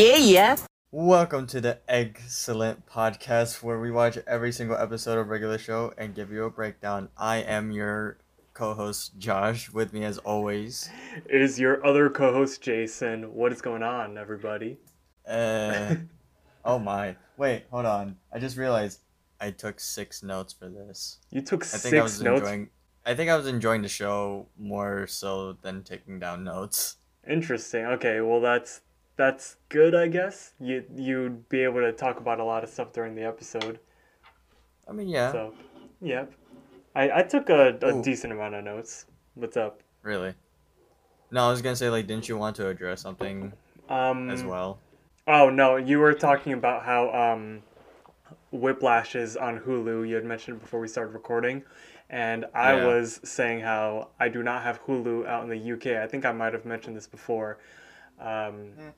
Yeah, yeah. Welcome to the Eggscellent Podcast, where we watch every single episode of regular show and give you a breakdown. I am your co-host Josh. With me, as always, is your other co-host Jason. What is going on, everybody? Uh, oh my! Wait, hold on. I just realized I took six notes for this. You took I six think I was notes. enjoying. I think I was enjoying the show more so than taking down notes. Interesting. Okay, well that's that's good, I guess. You you'd be able to talk about a lot of stuff during the episode. I mean, yeah, So, yep. I I took a, a decent amount of notes. What's up? really. No, I was gonna say like, didn't you want to address something Um. as well? Oh no, you were talking about how um, Whiplash is on Hulu. You had mentioned before we started recording, and I Yeah. was saying how I do not have Hulu out in the UK. I think I might have mentioned this before. Um, Mm.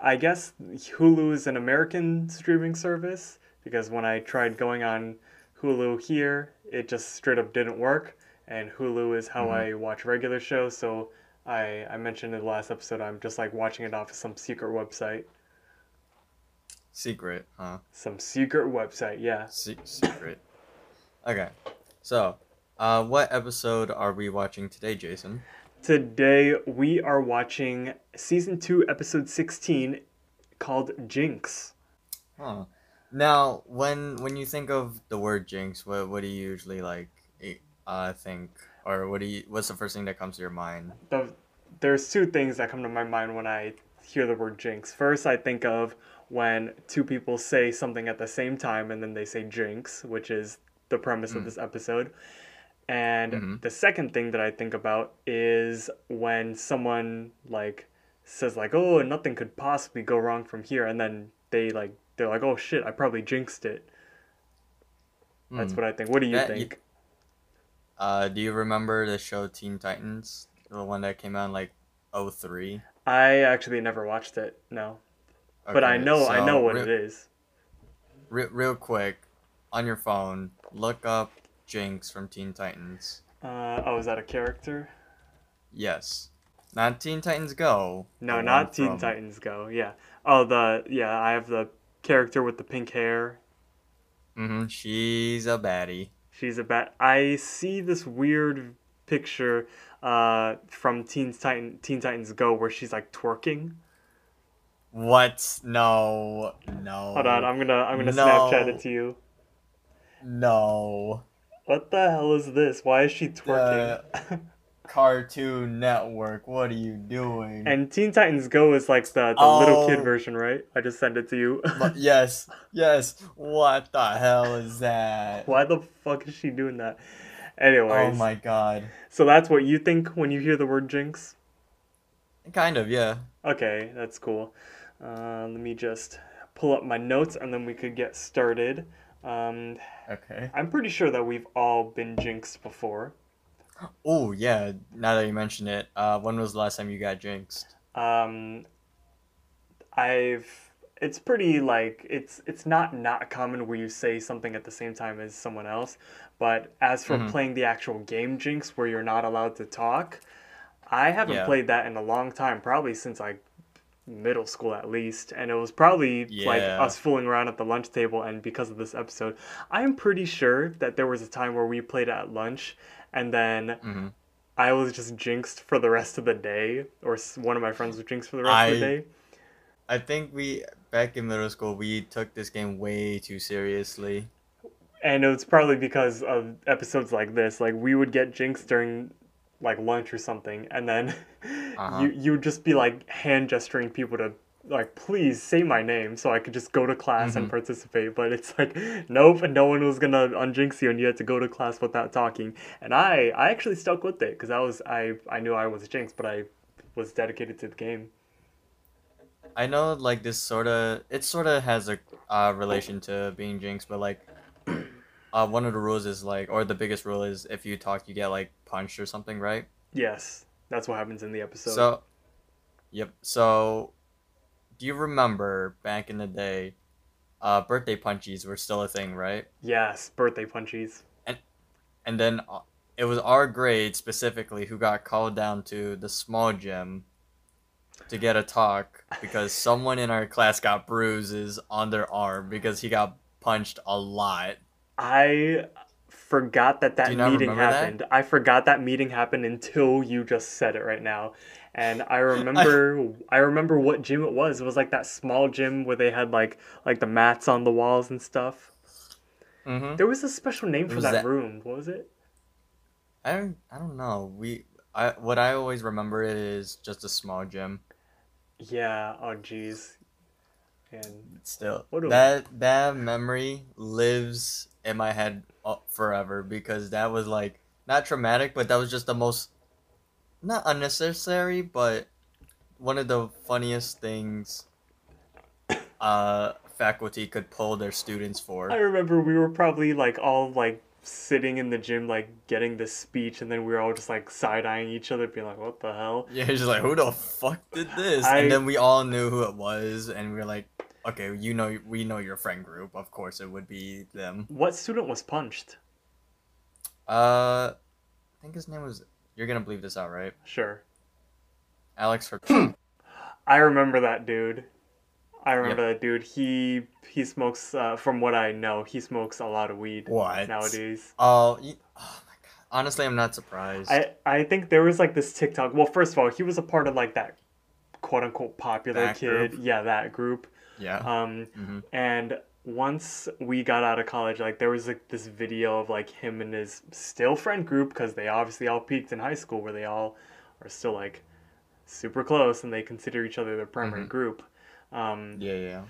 I guess Hulu is an American streaming service because when I tried going on Hulu here, it just straight up didn't work. And Hulu is how Mhm. I watch regular shows, so I, I mentioned in the last episode I'm just like watching it off of some secret website. Secret, huh? Some secret website, yeah. Se- secret. Okay, so, uh, what episode are we watching today, Jason? Today we are watching season 2, episode 16 called Jinx. Huh. Now, when when you think of the word jinx, what what do you usually like? Uh, think or what do you? What's the first thing that comes to your mind? The, there's two things that come to my mind when I hear the word jinx. First, I think of when two people say something at the same time and then they say jinx, which is the premise of Mm. this episode. And Mhm. the second thing that I think about is when someone like says like, "Oh, nothing could possibly go wrong from here," and then they like they're like, "Oh shit, I probably jinxed it." That's Hmm. what I think. What do you That- you- think? Uh, do you remember the show Teen Titans, the one that came out in like 03? I actually never watched it. No, but I Okay, know I know what re- it is. Re- real quick, on your phone, look up Jinx from Teen Titans. Uh, oh, is that a character? Yes, not Teen Titans Go. No, not Teen from- Titans Go. Yeah. Oh, the yeah. I have the character with the pink hair. Mm-hmm. She's a baddie. She's a bat. I see this weird picture uh, from Teen Titan Teen Titans Go where she's like twerking. What? No, no. Hold on, I'm gonna I'm gonna No. Snapchat it to you. No. What the hell is this? Why is she twerking? Cartoon Network. What are you doing? and Teen Titans Go is like the, the little kid Oh. version, right? I just sent it to you. Yes, yes. What the hell is that? Why the fuck is she doing that? Anyways, Oh my god. so that's what you think when you hear the word jinx? Kind of, yeah. Okay, that's cool. Uh, let me just pull up my notes and then we could get started. Um, Okay. I'm pretty sure that we've all been jinxed before. Oh yeah. Now that you mention it, uh, when was the last time you got jinxed? Um, I've it's pretty like it's it's not not common where you say something at the same time as someone else, but as for Mhm. playing the actual game jinx where you're not allowed to talk, I haven't Yeah. played that in a long time, probably since like middle school at least, and it was probably like us fooling around at the lunch table and because of this episode, I am pretty sure that there was a time where we played at lunch and then Mm-hmm. I was just jinxed for the rest of the day, or one of my friends was jinxed for the rest of the day. I think we back in middle school we took this game way too seriously. And it was probably because of episodes like this. Like we would get jinxed during like lunch or something, and then Uh-huh. you you would just be like hand gesturing people to like please say my name so I could just go to class and Mhm. participate. But it's like nope, no one was gonna unjinx you, and you had to go to class without talking. And I I actually stuck with it because I was I I knew I was a jinx, but I was dedicated to the game. I know like this sort of it sort of has a uh, relation to being jinxed, but like uh, one of the rules is like or the biggest rule is if you talk you get like punched or something, right? Yes, that's what happens in the episode. So, yep. So, do you remember back in the day, uh, birthday punchies were still a thing, right? yes, birthday punchies. And and then uh, it was our grade specifically who got called down to the small gym to get a talk because someone in our class got bruises on their arm because he got punched a lot. I forgot that that meeting remember that? happened. I forgot that meeting happened until you just said it right now. And I remember I remember what gym it was. It was like that small gym where they had like like the mats on the walls and stuff. Mm-hmm. There was a special name for that, that- room. What was it? I don't. I don't know. We. I. What I always remember is just a small gym. Yeah, oh jeez. And Still, that that memory lives in my head uh, forever because that was like not traumatic, but that was just the most not unnecessary, but one of the funniest things uh faculty could pull their students for. I remember we were probably like all like sitting in the gym like getting this speech and then we were all just like side eyeing each other being like, What the hell? Yeah, it's just like who the fuck did this? I- And then we all knew who it was, and we were like, okay, you know, we know your friend group. Of course, it would be them. What student was punched? Uh, I think his name was. You're gonna believe this out, right? Sure. Alex Hurtado. I remember that dude. I remember that dude. He he smokes. Uh, from what I know, he smokes a lot of weed what? nowadays. Oh, you, oh my god. Honestly, I'm not surprised. I I think there was like this TikTok. Well, first of all, he was a part of like that quote unquote popular That kid. group? Yeah, that group. Yeah. Um, hmm and once we got out of college, like there was like this video of like him and his still friend group because they obviously all peaked in high school where they all are still like super close and they consider each other their primary Mhm. group. Um, Yeah, yeah.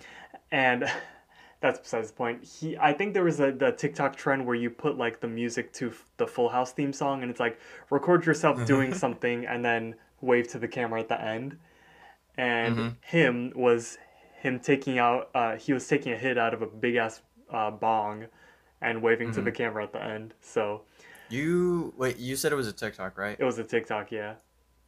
and that's besides the point. He, I think there was a the TikTok trend where you put like the music to f- the Full House theme song, and it's like record yourself doing something and then wave to the camera at the end. And Mhm. him was him taking out. Uh, he was taking a hit out of a big ass uh, bong, and waving to the camera at the end. So You wait. You said it was a TikTok, right? it was a TikTok. Yeah,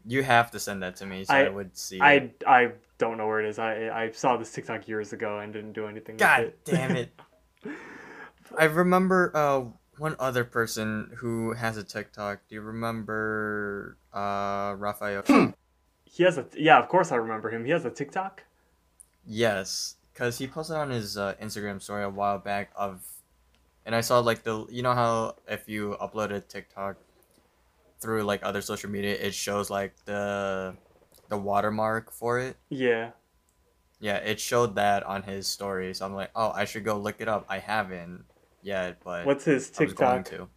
You have to send that to me so I, I- would see. I it. I don't know where it is. I I saw this TikTok years ago and didn't do anything. God with it. damn it. I remember uh one other person who has a TikTok. Do you remember uh Raphael? He has a yeah. Of course I remember him. He has a TikTok. Yes, because he posted on his uh, Instagram story a while back of, and I saw like the you know how if you upload a TikTok through like other social media, it shows like the the watermark for it. Yeah. Yeah, it showed that on his story. So I'm like, oh, I should go look it up. I haven't yet, but What's his I was going TikTok? to.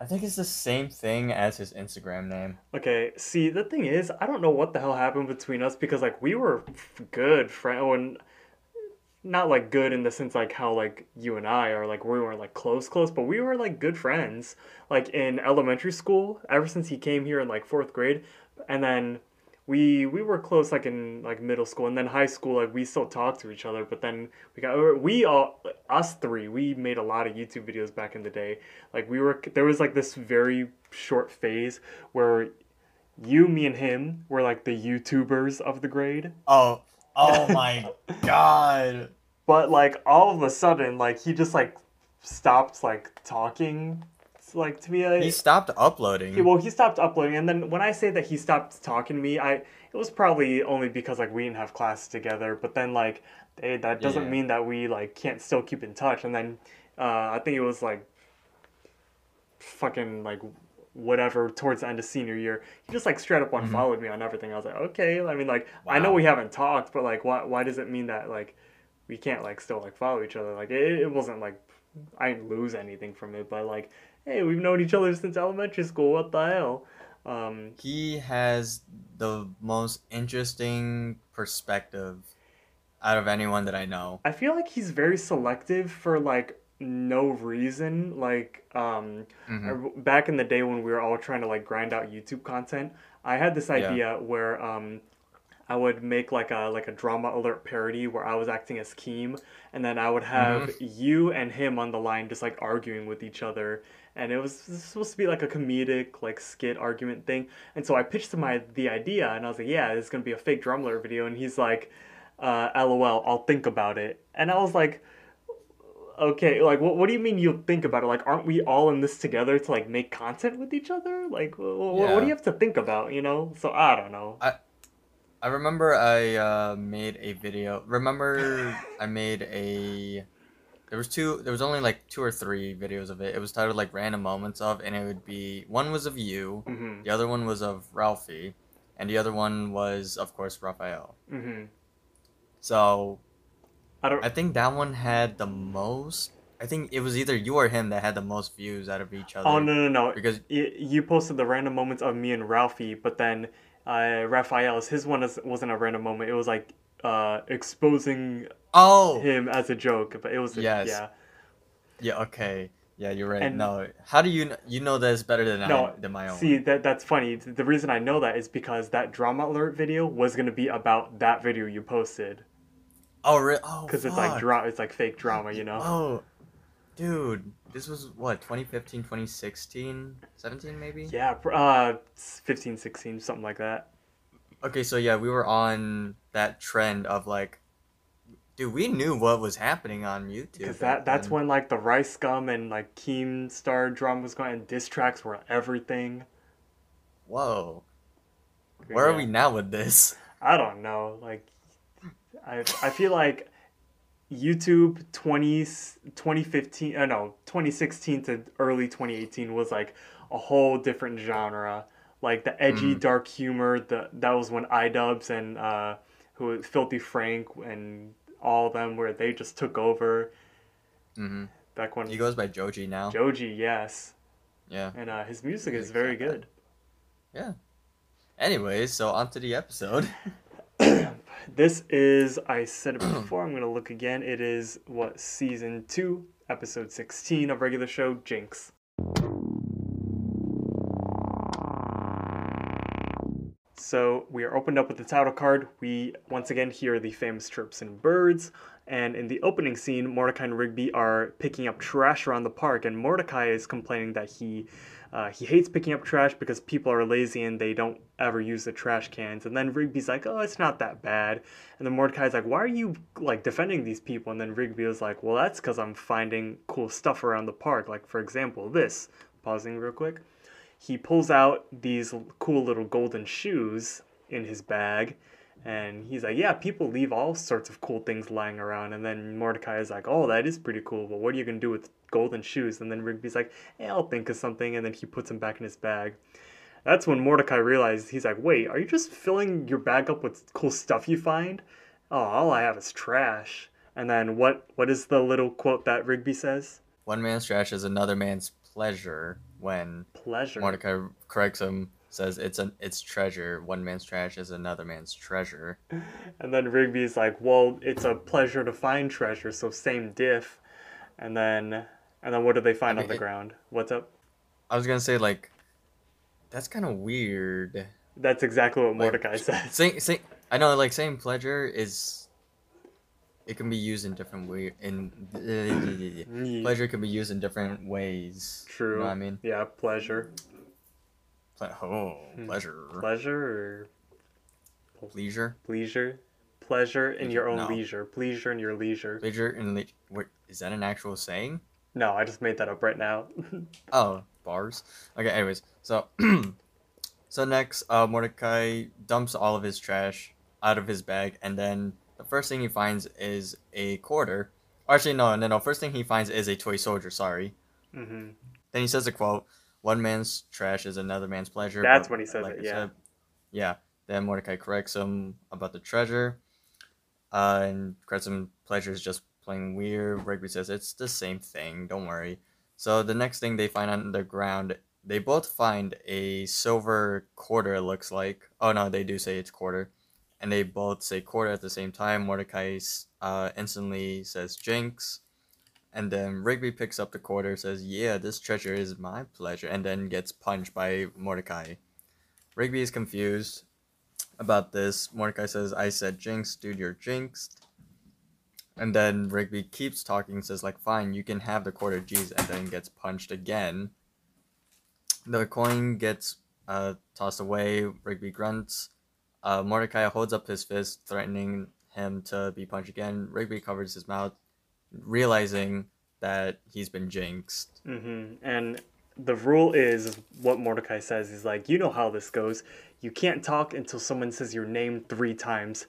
I think it's the same thing as his Instagram name. Okay, see, the thing is, I don't know what the hell happened between us because like we were good friends, when not like good in the sense like how like you and I are like we weren't like close close, but we were like good friends like in elementary school ever since he came here in like fourth grade, and then we we were close like in like middle school and then high school like we still talked to each other, but then we got we all us three we made a lot of YouTube videos back in the day. Like we were there was like this very short phase where you, me, and him were like the YouTubers of the grade. Oh, oh my god. But like all of a sudden, like he just like stopped like talking, like to me. Like, He stopped uploading. he, well, he stopped uploading, and then when I say that he stopped talking to me, I it was probably only because like we didn't have classes together. But then like eh, that doesn't yeah. mean that we like can't still keep in touch. And then uh, I think it was like fucking like whatever towards the end of senior year, he just like straight up unfollowed me on everything. I was like, okay. I mean, like I know we haven't talked, but like why why does it mean that like we can't like still like follow each other? Like it, it wasn't like I didn't lose anything from it, but like hey, we've known each other since elementary school. What the hell? Um, He has the most interesting perspective out of anyone that I know. I feel like he's very selective for like no reason. Like um, Mhm. Back in the day when we were all trying to like grind out YouTube content, I had this idea where um, I would make like a like a drama alert parody where I was acting as Keem, and then I would have you and him on the line just like arguing with each other, and it was supposed to be like a comedic like skit argument thing. And so I pitched him my the idea, and I was like, yeah, it's gonna be a fake drama alert video, and he's like, uh, LOL, I'll think about it, and I was like okay like what, what do you mean you'll think about it like aren't we all in this together to like make content with each other like wh- wh- what, do you have to think about you know so i don't know I- I remember I uh, made a video. Remember I made a. There was two. There was only like two or three videos of it. It was titled like random moments of, and it would be one was of you, Mm-hmm. the other one was of Ralphie, and the other one was of course Raphael. Mm-hmm. So I don't. I think that one had the most. I think it was either you or him that had the most views out of each other. oh no no no! Because Y- you posted the random moments of me and Ralphie, but then uh, Raphael's his one is, wasn't a random moment. It was like uh, exposing oh him as a joke, but it was a, Yes. yeah. yeah okay yeah you're right. And- no, how do you kn- you know this better than No, I than my own? See that that's funny. The reason I know that is because that drama alert video was gonna be about that video you posted oh really? Oh because it's like fuck. dra- it's like fake drama, you know. Oh, dude, this was what 2015, 2016, 17 maybe. Yeah, uh, 15, 16, something like that. Okay, so yeah, we were on that trend of like, dude, we knew what was happening on YouTube. Because that that's when like the Rice Gum and like Keemstar drum was going, and diss tracks were everything. Whoa, where are we now with this? I don't know. Like, I I feel like YouTube 20, 2015, uh, no, 2016 to early 2018 was like a whole different genre. Like the edgy, Mhm. dark humor. The that was when iDubbbz and uh, who Filthy Frank and all of them where they just took over. hmm Back when He goes by Joji now. Joji, yes, yeah. and uh, his music is very like good. Anyways, so on to the episode. This is, I said it before, I'm going to look again. It is what, season 2, episode 16 of regular show Jinx. So we are opened up with the title card. We once again hear the famous chirps and birds. And in the opening scene, Mordecai and Rigby are picking up trash around the park, and Mordecai is complaining that he uh, he hates picking up trash because people are lazy and they don't ever use the trash cans. And then Rigby's like, "Oh, it's not that bad." And then Mordecai's like, "Why are you like defending these people?" And then Rigby was like, "Well, that's because I'm finding cool stuff around the park. Like for example, this." Pausing real quick he pulls out these cool little golden shoes in his bag and he's like yeah people leave all sorts of cool things lying around. And then mordecai is like oh that is pretty cool. But what are you going to do with golden shoes? And then rigby's like hey i'll think of something. And then he puts them back in his bag. That's when mordecai realizes he's like wait are you just filling your bag up with cool stuff you find? Oh all i have is trash. And then what what is the little quote that rigby says? One man's trash is another man's pleasure. When pleasure Mordecai corrects him, says it's an it's treasure. One man's trash is another man's treasure. And then Rigby's like, "Well, it's a pleasure to find treasure, so same diff." And then, and then what do they find I on the it- ground? What's up? I was gonna say like, that's kind of weird. That's exactly what Like, Mordecai says. Same, same. I know, like, same pleasure is. It can be used in different way. In Yeah, pleasure can be used in different ways. True. You know what I mean? Yeah, pleasure, Ple- oh, Hmm. pleasure, pleasure or leisure, leisure, pleasure in your own No. leisure, pleasure in your leisure. pleasure, in le- wait, is that an actual saying? No, I just made that up right now. Oh, bars. Okay. Anyways, so so next, uh, Mordecai dumps all of his trash out of his bag, and then the first thing he finds is a quarter. Actually, no, no, no. First thing he finds is a toy soldier. Sorry. hmm Then he says a quote: "One man's trash is another man's pleasure." That's but when he says like it, I yeah. said- yeah. Then Mordecai corrects him about the treasure, uh, and corrects him. Pleasure is just plain weird. Rigby says it's the same thing. Don't worry. So the next thing they find on the ground, they both find a silver quarter. It looks like. Oh no, they do say it's quarter, and they both say quarter at the same time. Mordecai uh, instantly says jinx. And then Rigby picks up the quarter, says, Yeah, this treasure is my pleasure, and then gets punched by Mordecai. Rigby is confused about this. Mordecai says, I said jinx, dude, you're jinxed. And then Rigby keeps talking, says, like, fine, you can have the quarter G's, and then gets punched again. The coin gets uh, tossed away. Rigby grunts. Uh, Mordecai holds up his fist, threatening him to be punched again. Rigby covers his mouth, realizing that he's been jinxed. hmm And the rule is what Mordecai says. He's like, you know how this goes. You can't talk until someone says your name three times.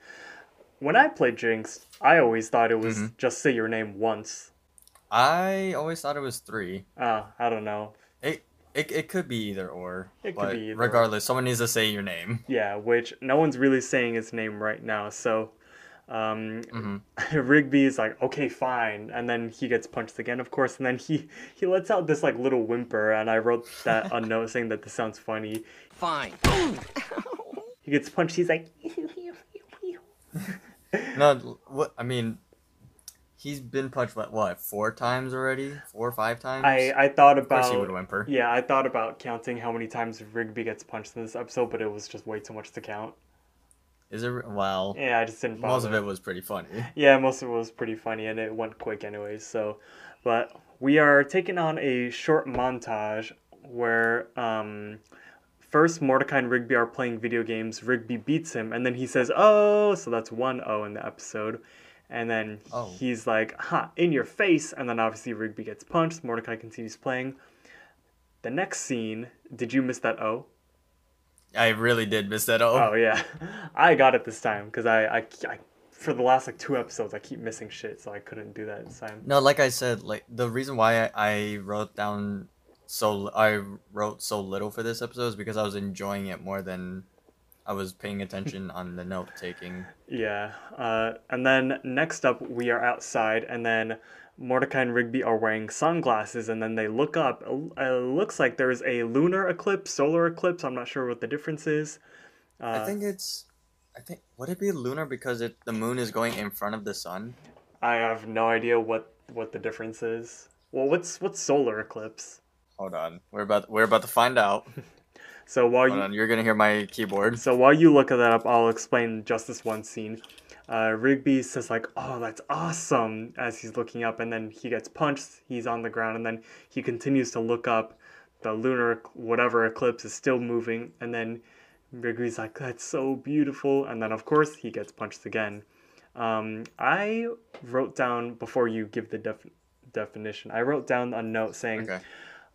When I played Jinx, I always thought it was Mhm. just say your name once. I always thought it was three. Uh, I don't know. It it, it could be either or. It could be either or. regardless, someone needs to say your name. Yeah, which no one's really saying his name right now. So, um, hmm Rigby is like, okay, fine, and then he gets punched again, of course, and then he he lets out this like little whimper, and I wrote that a note saying that this sounds funny. Fine. He gets punched. He's like, No, what I mean, he's been punched what, what four times already, four or five times. I I thought of course he would about whimper. yeah, I thought about counting how many times Rigby gets punched in this episode, but it was just way too much to count. Is it? Well, Yeah, I just didn't. most of it was pretty funny. Yeah, most of it was pretty funny and it went quick anyways. So, but we are taking on a short montage where um, first Mordecai and Rigby are playing video games. Rigby beats him and then he says, "Oh," so that's one O in the episode. And then Oh. he's like, "Ha, in your face!" And then obviously Rigby gets punched. Mordecai continues playing. The next scene, did you miss that O? I really did miss that. Oh, Oh yeah, I got it this time because I, I, I for the last like two episodes I keep missing shit, so I couldn't do that this time. no, like I said, like the reason why I, I wrote down so I wrote so little for this episode is because I was enjoying it more than I was paying attention on the note taking. Yeah, uh, and then next up we are outside, and then Mordecai and Rigby are wearing sunglasses, and then they look up. It looks like there's a lunar eclipse, solar eclipse. I'm not sure what the difference is. Uh, I think it's. I think would it be lunar because it the moon is going in front of the sun? I have no idea what what the difference is. Well, what's what's solar eclipse? Hold on, we're about we're about to find out. So while Hold you on, you're gonna hear my keyboard. So while you look at that up, I'll explain just this one scene. Uh, Rigby says like, "Oh, that's awesome!" as he's looking up, and then he gets punched. He's on the ground, and then he continues to look up. The lunar whatever eclipse is still moving, and then Rigby's like, "That's so beautiful!" And then of course he gets punched again. Um, I wrote down before you give the def- definition. I wrote down a note saying. Okay.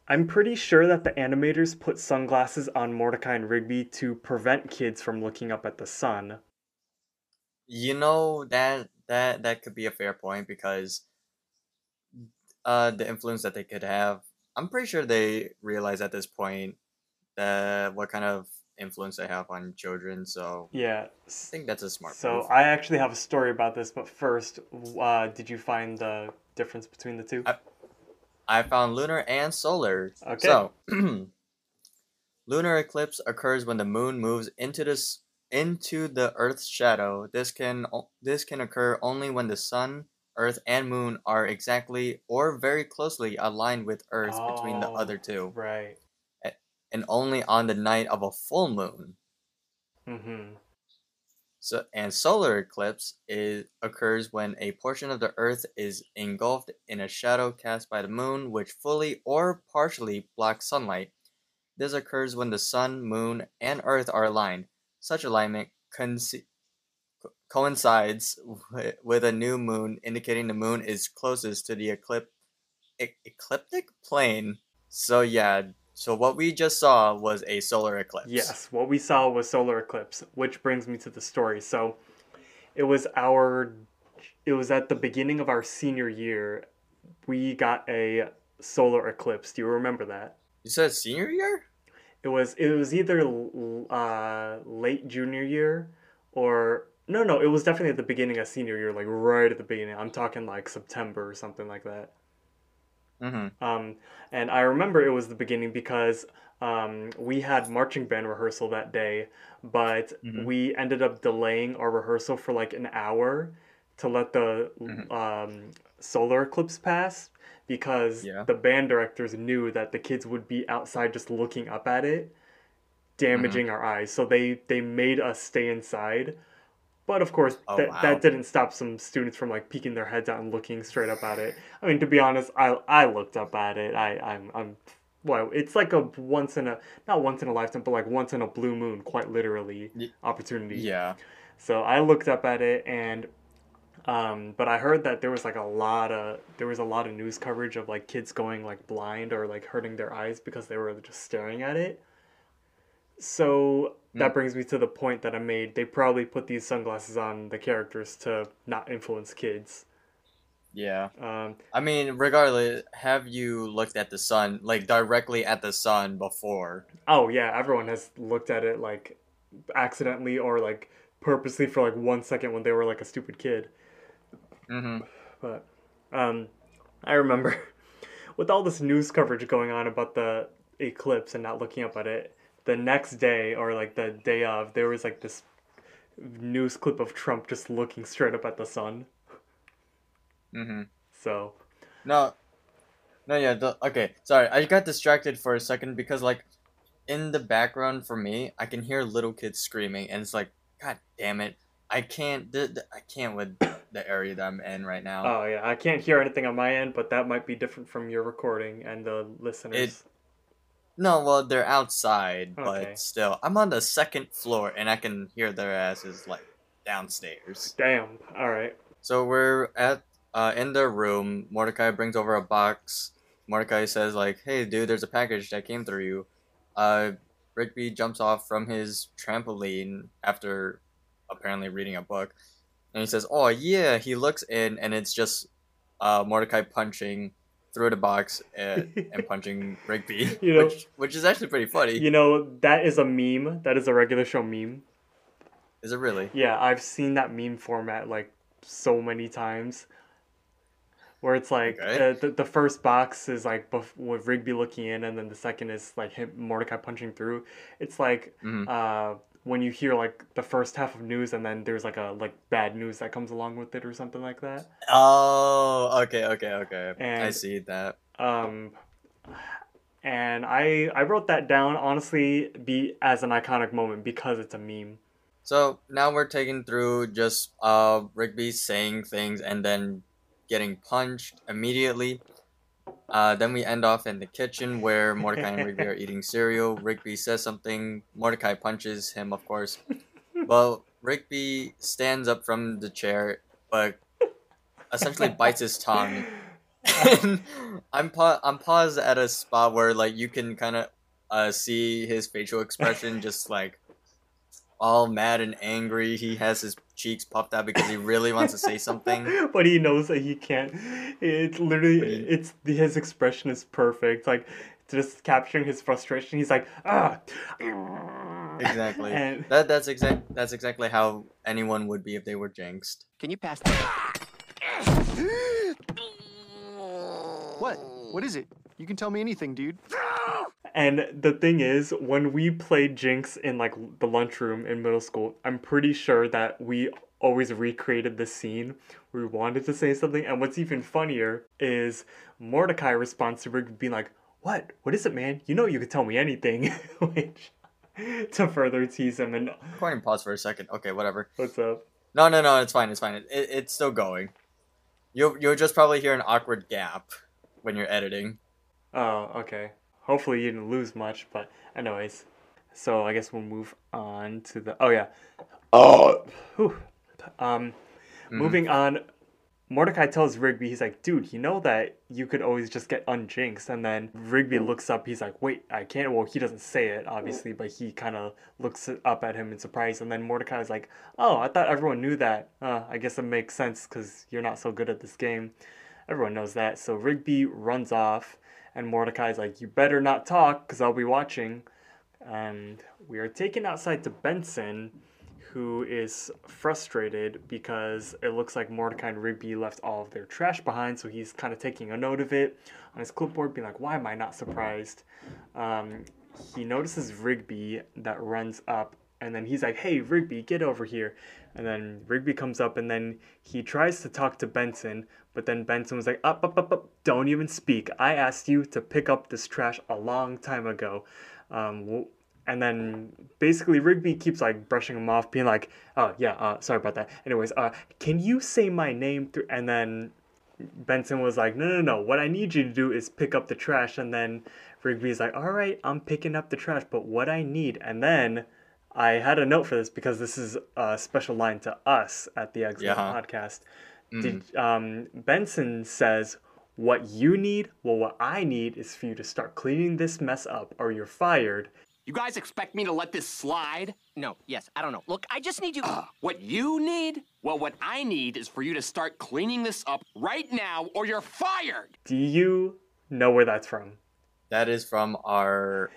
I'm pretty sure that the animators put sunglasses on Mordecai and Rigby to prevent kids from looking up at the sun. You know that that that could be a fair point because uh the influence that they could have. I'm pretty sure they realize at this point that what kind of influence they have on children. So Yeah. I think that's a smart So move. I actually have a story about this, but first, uh, did you find the difference between the two? I- I found lunar and solar. Okay. So, lunar eclipse occurs when the moon moves into this into the Earth's shadow. This can this can occur only when the sun, Earth, and moon are exactly or very closely aligned with Earth between the Oh. other two, right. and only on the night of a full moon. Mm-hmm. So, and solar eclipse is occurs when a portion of the Earth is engulfed in a shadow cast by the moon, which fully or partially blocks sunlight. This occurs when the sun, moon, and Earth are aligned. Such alignment coincides wi- with a new moon, indicating the moon is closest to the eclip- e- ecliptic plane. So yeah, so what we just saw was a solar eclipse. Yes, what we saw was solar eclipse, which brings me to the story. So, it was our, it was at the beginning of our senior year, we got a solar eclipse. Do you remember that? You said senior year? It was it was either uh, late junior year or no no it was definitely at the beginning of senior year like right at the beginning. I'm talking like September or something like that. Mm-hmm. Um, and I remember it was the beginning because um, we had marching band rehearsal that day, but Mhm. we ended up delaying our rehearsal for like an hour to let the Mhm. um, solar eclipse pass because Yeah. the band directors knew that the kids would be outside just looking up at it, damaging our eyes. So they they made us stay inside. But of course, Oh, that, wow. that didn't stop some students from like peeking their heads out and looking straight up at it. I mean, to be honest, I I looked up at it. I I'm I'm well, it's like a once in a not once in a lifetime, but like once in a blue moon, quite literally opportunity. Yeah. So I looked up at it and Um, but I heard that there was like a lot of there was a lot of news coverage of like kids going like blind or like hurting their eyes because they were just staring at it. So that Mm. brings me to the point that I made. They probably put these sunglasses on the characters to not influence kids. Yeah. Um, I mean, regardless, have you looked at the sun, like directly at the sun before? oh yeah, everyone has looked at it like accidentally or like purposely for like one second when they were like a stupid kid. Mm-hmm. But um, I remember with all this news coverage going on about the eclipse and not looking up at it, the next day or like the day of, there was like this news clip of Trump just looking straight up at the sun. Mm-hmm. So No, no, yeah. The, okay, sorry, I got distracted for a second because like, in the background for me, I can hear little kids screaming, and it's like, God damn it, I can't, th- th- I can't with the area that I'm in right now. oh yeah, I can't hear anything on my end, but that might be different from your recording and the listeners. No, well, they're outside, Okay. but still, I'm on the second floor, and I can hear their asses like downstairs. Damn. All right. So we're at uh, in their room. Mordecai brings over a box. Mordecai says like, "Hey, dude, there's a package that came through you." Uh, Rigby jumps off from his trampoline after apparently reading a book, and he says, "Oh yeah." He looks in, and it's just uh, Mordecai punching through the box and, and punching Rigby, You know- which which is actually pretty funny. You know that is a meme. That is a regular show meme. Is it really? Yeah, I've seen that meme format like so many times. Where it's like Okay. uh, the, the first box is like bef- with Rigby looking in, and then the second is like him Mordecai punching through. It's like Mhm. uh, when you hear like the first half of news, and then there's like a like bad news that comes along with it, or something like that. Oh, okay, okay, okay. I see that. Um, and I I wrote that down honestly be as an iconic moment because it's a meme. So now we're taking through just uh Rigby saying things and then getting punched immediately. Uh, then we end off in the kitchen where Mordecai and Rigby are eating cereal. Rigby says something. Mordecai punches him, of course. Well, Rigby stands up from the chair, but essentially bites his tongue. And I'm pa- I'm paused at a spot where like you can kind of uh see his facial expression just like all mad and angry. He has his cheeks puffed out because he really wants to say something. but he knows that he can't. It's literally he- it's his expression is perfect. Like just capturing his frustration. He's like ah. Exactly. And That that's exact that's exactly how anyone would be if they were jinxed. Can you pass that? What? What is it? You can tell me anything, dude. and the thing is, when we played Jinx in like the lunchroom in middle school, I'm pretty sure that we always recreated the scene where we wanted to say something. And what's even funnier is Mordecai responds to Rick being like, "What? What is it, man? You know you could tell me anything." Which to further tease him and Recording pause for a second. Okay, whatever. what's up? No, no, no. It's fine. It's fine. It, it, it's still going. You'll you'll just probably hear an awkward gap when you're editing. Oh, okay. Hopefully you didn't lose much, but anyways. So I guess we'll move on to the oh yeah. Oh Whew. um Mhm. moving on. Mordecai tells Rigby, he's like, dude, you know that you could always just get unjinxed. And then Rigby looks up, he's like, wait, I can't. Well, he doesn't say it, obviously, but he kind of looks up at him in surprise. And then Mordecai is like, oh, I thought everyone knew that. Uh, I guess it makes sense because you're not so good at this game. Everyone knows that. So Rigby runs off, and Mordecai's like, you better not talk because I'll be watching. And we are taken outside to Benson, who is frustrated because it looks like Mordecai and Rigby left all of their trash behind. So he's kind of taking a note of it on his clipboard, being like, why am I not surprised? Um, he notices Rigby that runs up, and then he's like, hey, Rigby, get over here. And then Rigby comes up, and then he tries to talk to Benson, but then Benson was like, up, up, up, up, don't even speak. I asked you to pick up this trash a long time ago. Um, and then basically Rigby keeps like brushing him off, being like, "Oh yeah, uh, sorry about that." Anyways, uh, can you say my name? Through? And then Benson was like, "No, no, no. What I need you to do is pick up the trash." And then Rigby's like, "All right, I'm picking up the trash, but what I need." And then I had a note for this because this is a special line to us at the Eggscellent Yeah. Podcast. Did, um, Benson says, What you need, well, what I need is for you to start cleaning this mess up or you're fired. You guys expect me to let this slide? No, yes, I don't know. Look, I just need you. What you need? Well, what I need is for you to start cleaning this up right now or you're fired! Do you know where that's from? That is from our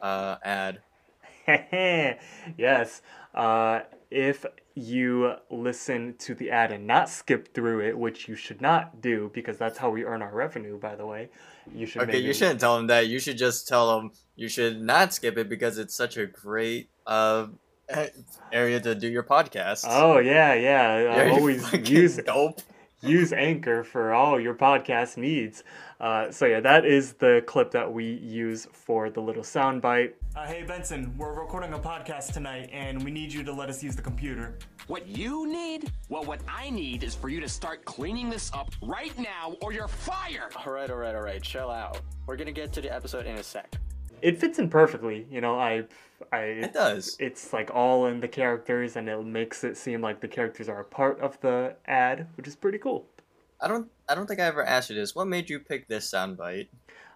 uh, ad. yes. Uh, if you listen to the ad and not skip through it, which you should not do because that's how we earn our revenue, by the way, you should. Okay, maybe... you shouldn't tell them that. You should just tell them you should not skip it because it's such a great uh, area to do your podcast. Oh yeah, yeah. I always use dope. Use Anchor for all your podcast needs. Uh, so yeah, that is the clip that we use for the little soundbite. Uh, hey Benson, we're recording a podcast tonight and we need you to let us use the computer. What you need? Well, what I need is for you to start cleaning this up right now or you're fired! All right, all right, all right. Chill out. We're gonna get to the episode in a sec. It fits in perfectly, you know. I, I. It does. It's like all in the characters, and it makes it seem like the characters are a part of the ad, which is pretty cool. I don't. I don't think I ever asked you this. What made you pick this soundbite?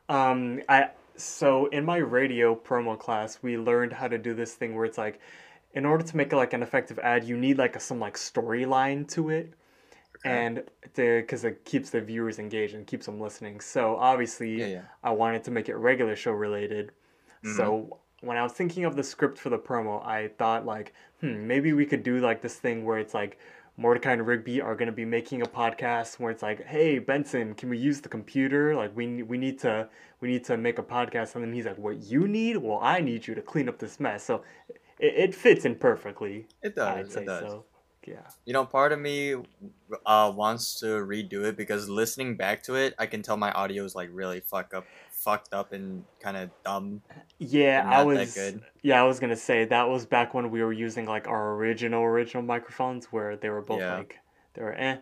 Um, I so in my radio promo class, we learned how to do this thing where it's like, in order to make like an effective ad, you need like a, some like storyline to it, and because it keeps the viewers engaged and keeps them listening. So obviously, Yeah, yeah. I wanted to make it regular show related. So when I was thinking of the script for the promo, I thought like, hmm, maybe we could do like this thing where it's like. Mordecai and Rigby are going to be making a podcast where it's like, "Hey Benson, can we use the computer? Like we we need to we need to make a podcast." And then he's like, "What you need? Well, I need you to clean up this mess." So it, it fits in perfectly. It does. I'd say It does. so. Yeah. You know, part of me uh, wants to redo it because listening back to it, I can tell my audio is like really fuck up, fucked up, and kind of dumb. Yeah, I was. good. Yeah, I was gonna say that was back when we were using like our original original microphones where they were both Yeah. like they were eh.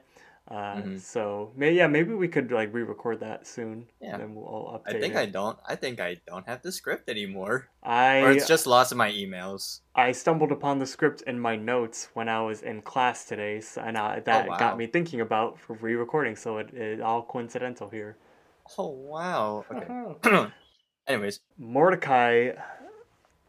Uh, Mhm. So may yeah maybe we could like re-record that soon. Yeah. And then we'll all update I think it. I don't. I think I don't have the script anymore, I or it's just lost in my emails. I stumbled upon the script in my notes when I was in class today, so, and I, that Oh, wow. got me thinking about for re-recording. So it, it all coincidental here. Oh wow. Uh-huh. Okay. Anyways, Mordecai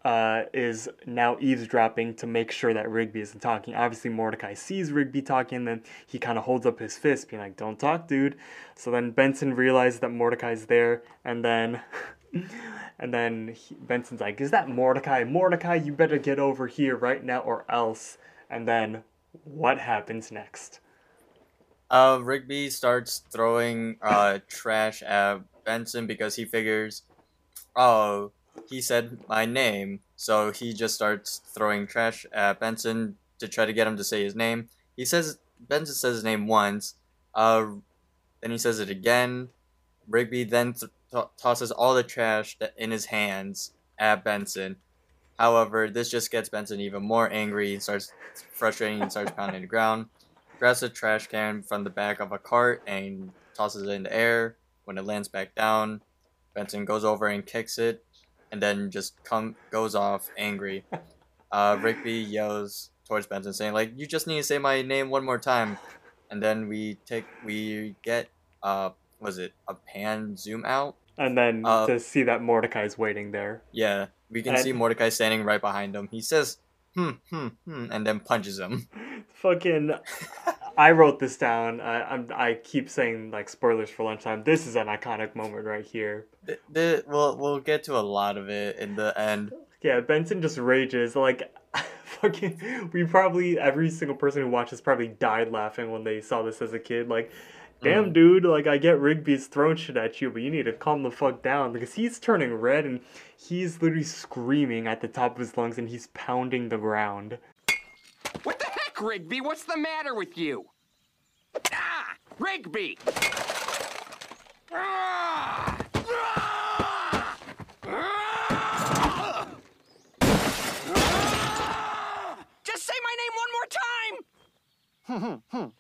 uh, is now eavesdropping to make sure that Rigby isn't talking. Obviously, Mordecai sees Rigby talking, then he kind of holds up his fist, being like, "Don't talk, dude." So then Benson realizes that Mordecai's there, and then. And then he, Benson's like, "Is that Mordecai? Mordecai, you better get over here right now, or else." And then, what happens next? uh, Rigby starts throwing uh trash at Benson because he figures, oh, he said my name, so he just starts throwing trash at Benson to try to get him to say his name. He says Benson says his name once, uh, then he says it again. Rigby then th- to- tosses all the trash in his hands at Benson. However, this just gets Benson even more angry and starts frustrating and starts pounding the ground. Grabs a trash can from the back of a cart and tosses it in the air. When it lands back down, Benson goes over and kicks it, and then just come goes off angry. Uh, Rigby yells towards Benson, saying like, "You just need to say my name one more time." And then we take we get uh, was it a pan zoom out? And then Uh, to see that Mordecai's waiting there. Yeah, we can And- see Mordecai standing right behind him. He says, "Hmm, hmm, hmm," and then punches him. Fucking, I wrote this down. I I'm, I keep saying like spoilers for lunchtime. This is an iconic moment right here. The, the, we'll we'll get to a lot of it in the end. Yeah, Benson just rages like. Fucking, we probably every single person who watches probably died laughing when they saw this as a kid. Like, damn, mm. dude, like I get Rigby's throwing shit at you, but you need to calm the fuck down because he's turning red and he's literally screaming at the top of his lungs and he's pounding the ground. What the heck, Rigby? What's the matter with you? Ah! Rigby! Ah! Ah! Ah! Ah! Just say my name one more time!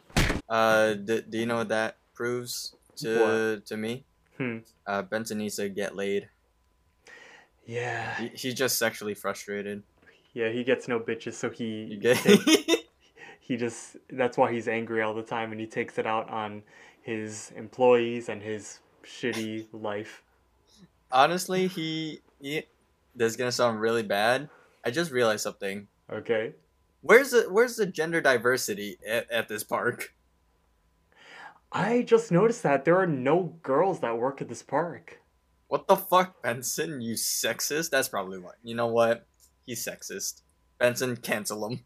Uh, do, do you know what that proves to to me? Hmm. Uh, Benson needs to get laid. Yeah, He, he's just sexually frustrated. yeah, he gets no bitches, so he. You he get? he just that's why he's angry all the time and he takes it out on his employees and his shitty life. Honestly, he, he this is gonna sound really bad. I just realized something. Okay. Where's the where's the gender diversity at, at this park? I just noticed that there are no girls that work at this park. What the fuck, Benson? You sexist? That's probably why. You know what? He's sexist. Benson, cancel him.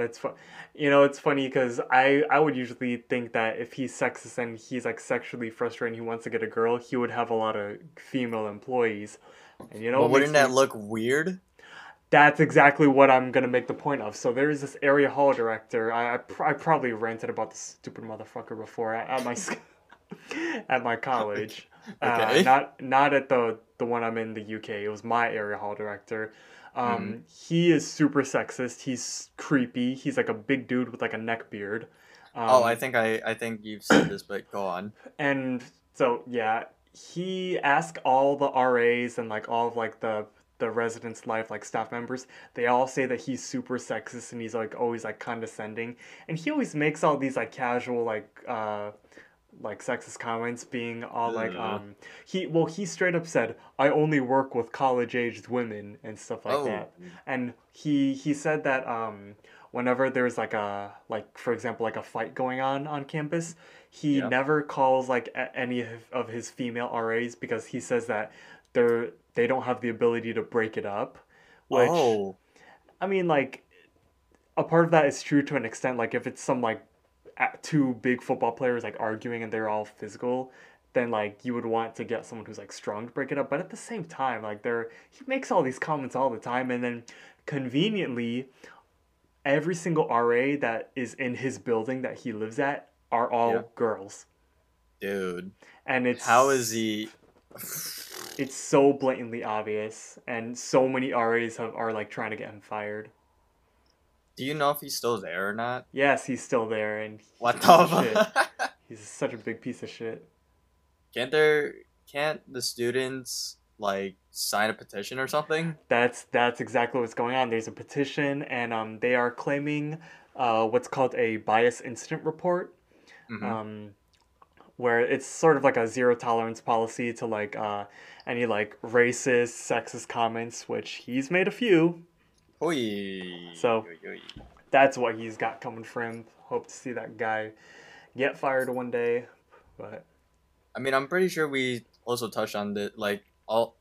That's fun. You know, it's funny because I I would usually think that if he's sexist and he's like sexually frustrated, and he wants to get a girl, he would have a lot of female employees. And you know, Well, wouldn't that me- look weird? That's exactly what I'm gonna make the point of. So there is this area hall director. I I, pr- I probably ranted about this stupid motherfucker before at, at my at my college. Okay. Uh, not not at the the one I'm in the UK. It was my area hall director. Um, he is super sexist. He's creepy. He's like a big dude with like a neck beard. Um, oh, I think I I think you've said this, but go on. and so yeah, he asked all the RAs and like all of like the the residents' life like staff members. They all say that he's super sexist and he's like always like condescending, and he always makes all these like casual like uh like sexist comments being all like Ugh. um he well he straight up said i only work with college aged women and stuff like Oh. that and he he said that um whenever there's like a like for example like a fight going on on campus he never calls like any of- his female ras because he says that they're they don't have the ability to break it up which oh, i mean like a part of that is true to an extent like if it's some like two big football players like arguing and they're all physical then like you would want to get someone who's like strong to break it up but at the same time like there he makes all these comments all the time and then conveniently every single RA that is in his building that he lives at are all Yeah. girls dude, and it's how is he? it's so blatantly obvious and so many RAs have, are like trying to get him fired Do you know if he's still there or not? yes he's still there and What the shit. he's such a big piece of shit Can't there? Can't the students like sign a petition or something? That's that's exactly what's going on. There's a petition, and um, they are claiming uh, what's called a bias incident report, Mhm. um, where it's sort of like a zero tolerance policy to like uh, any like racist, sexist comments, which he's made a few. Oi. So-. That's what he's got coming for him. Hope to see that guy get fired one day, but I mean, I'm pretty sure we also touched on the like all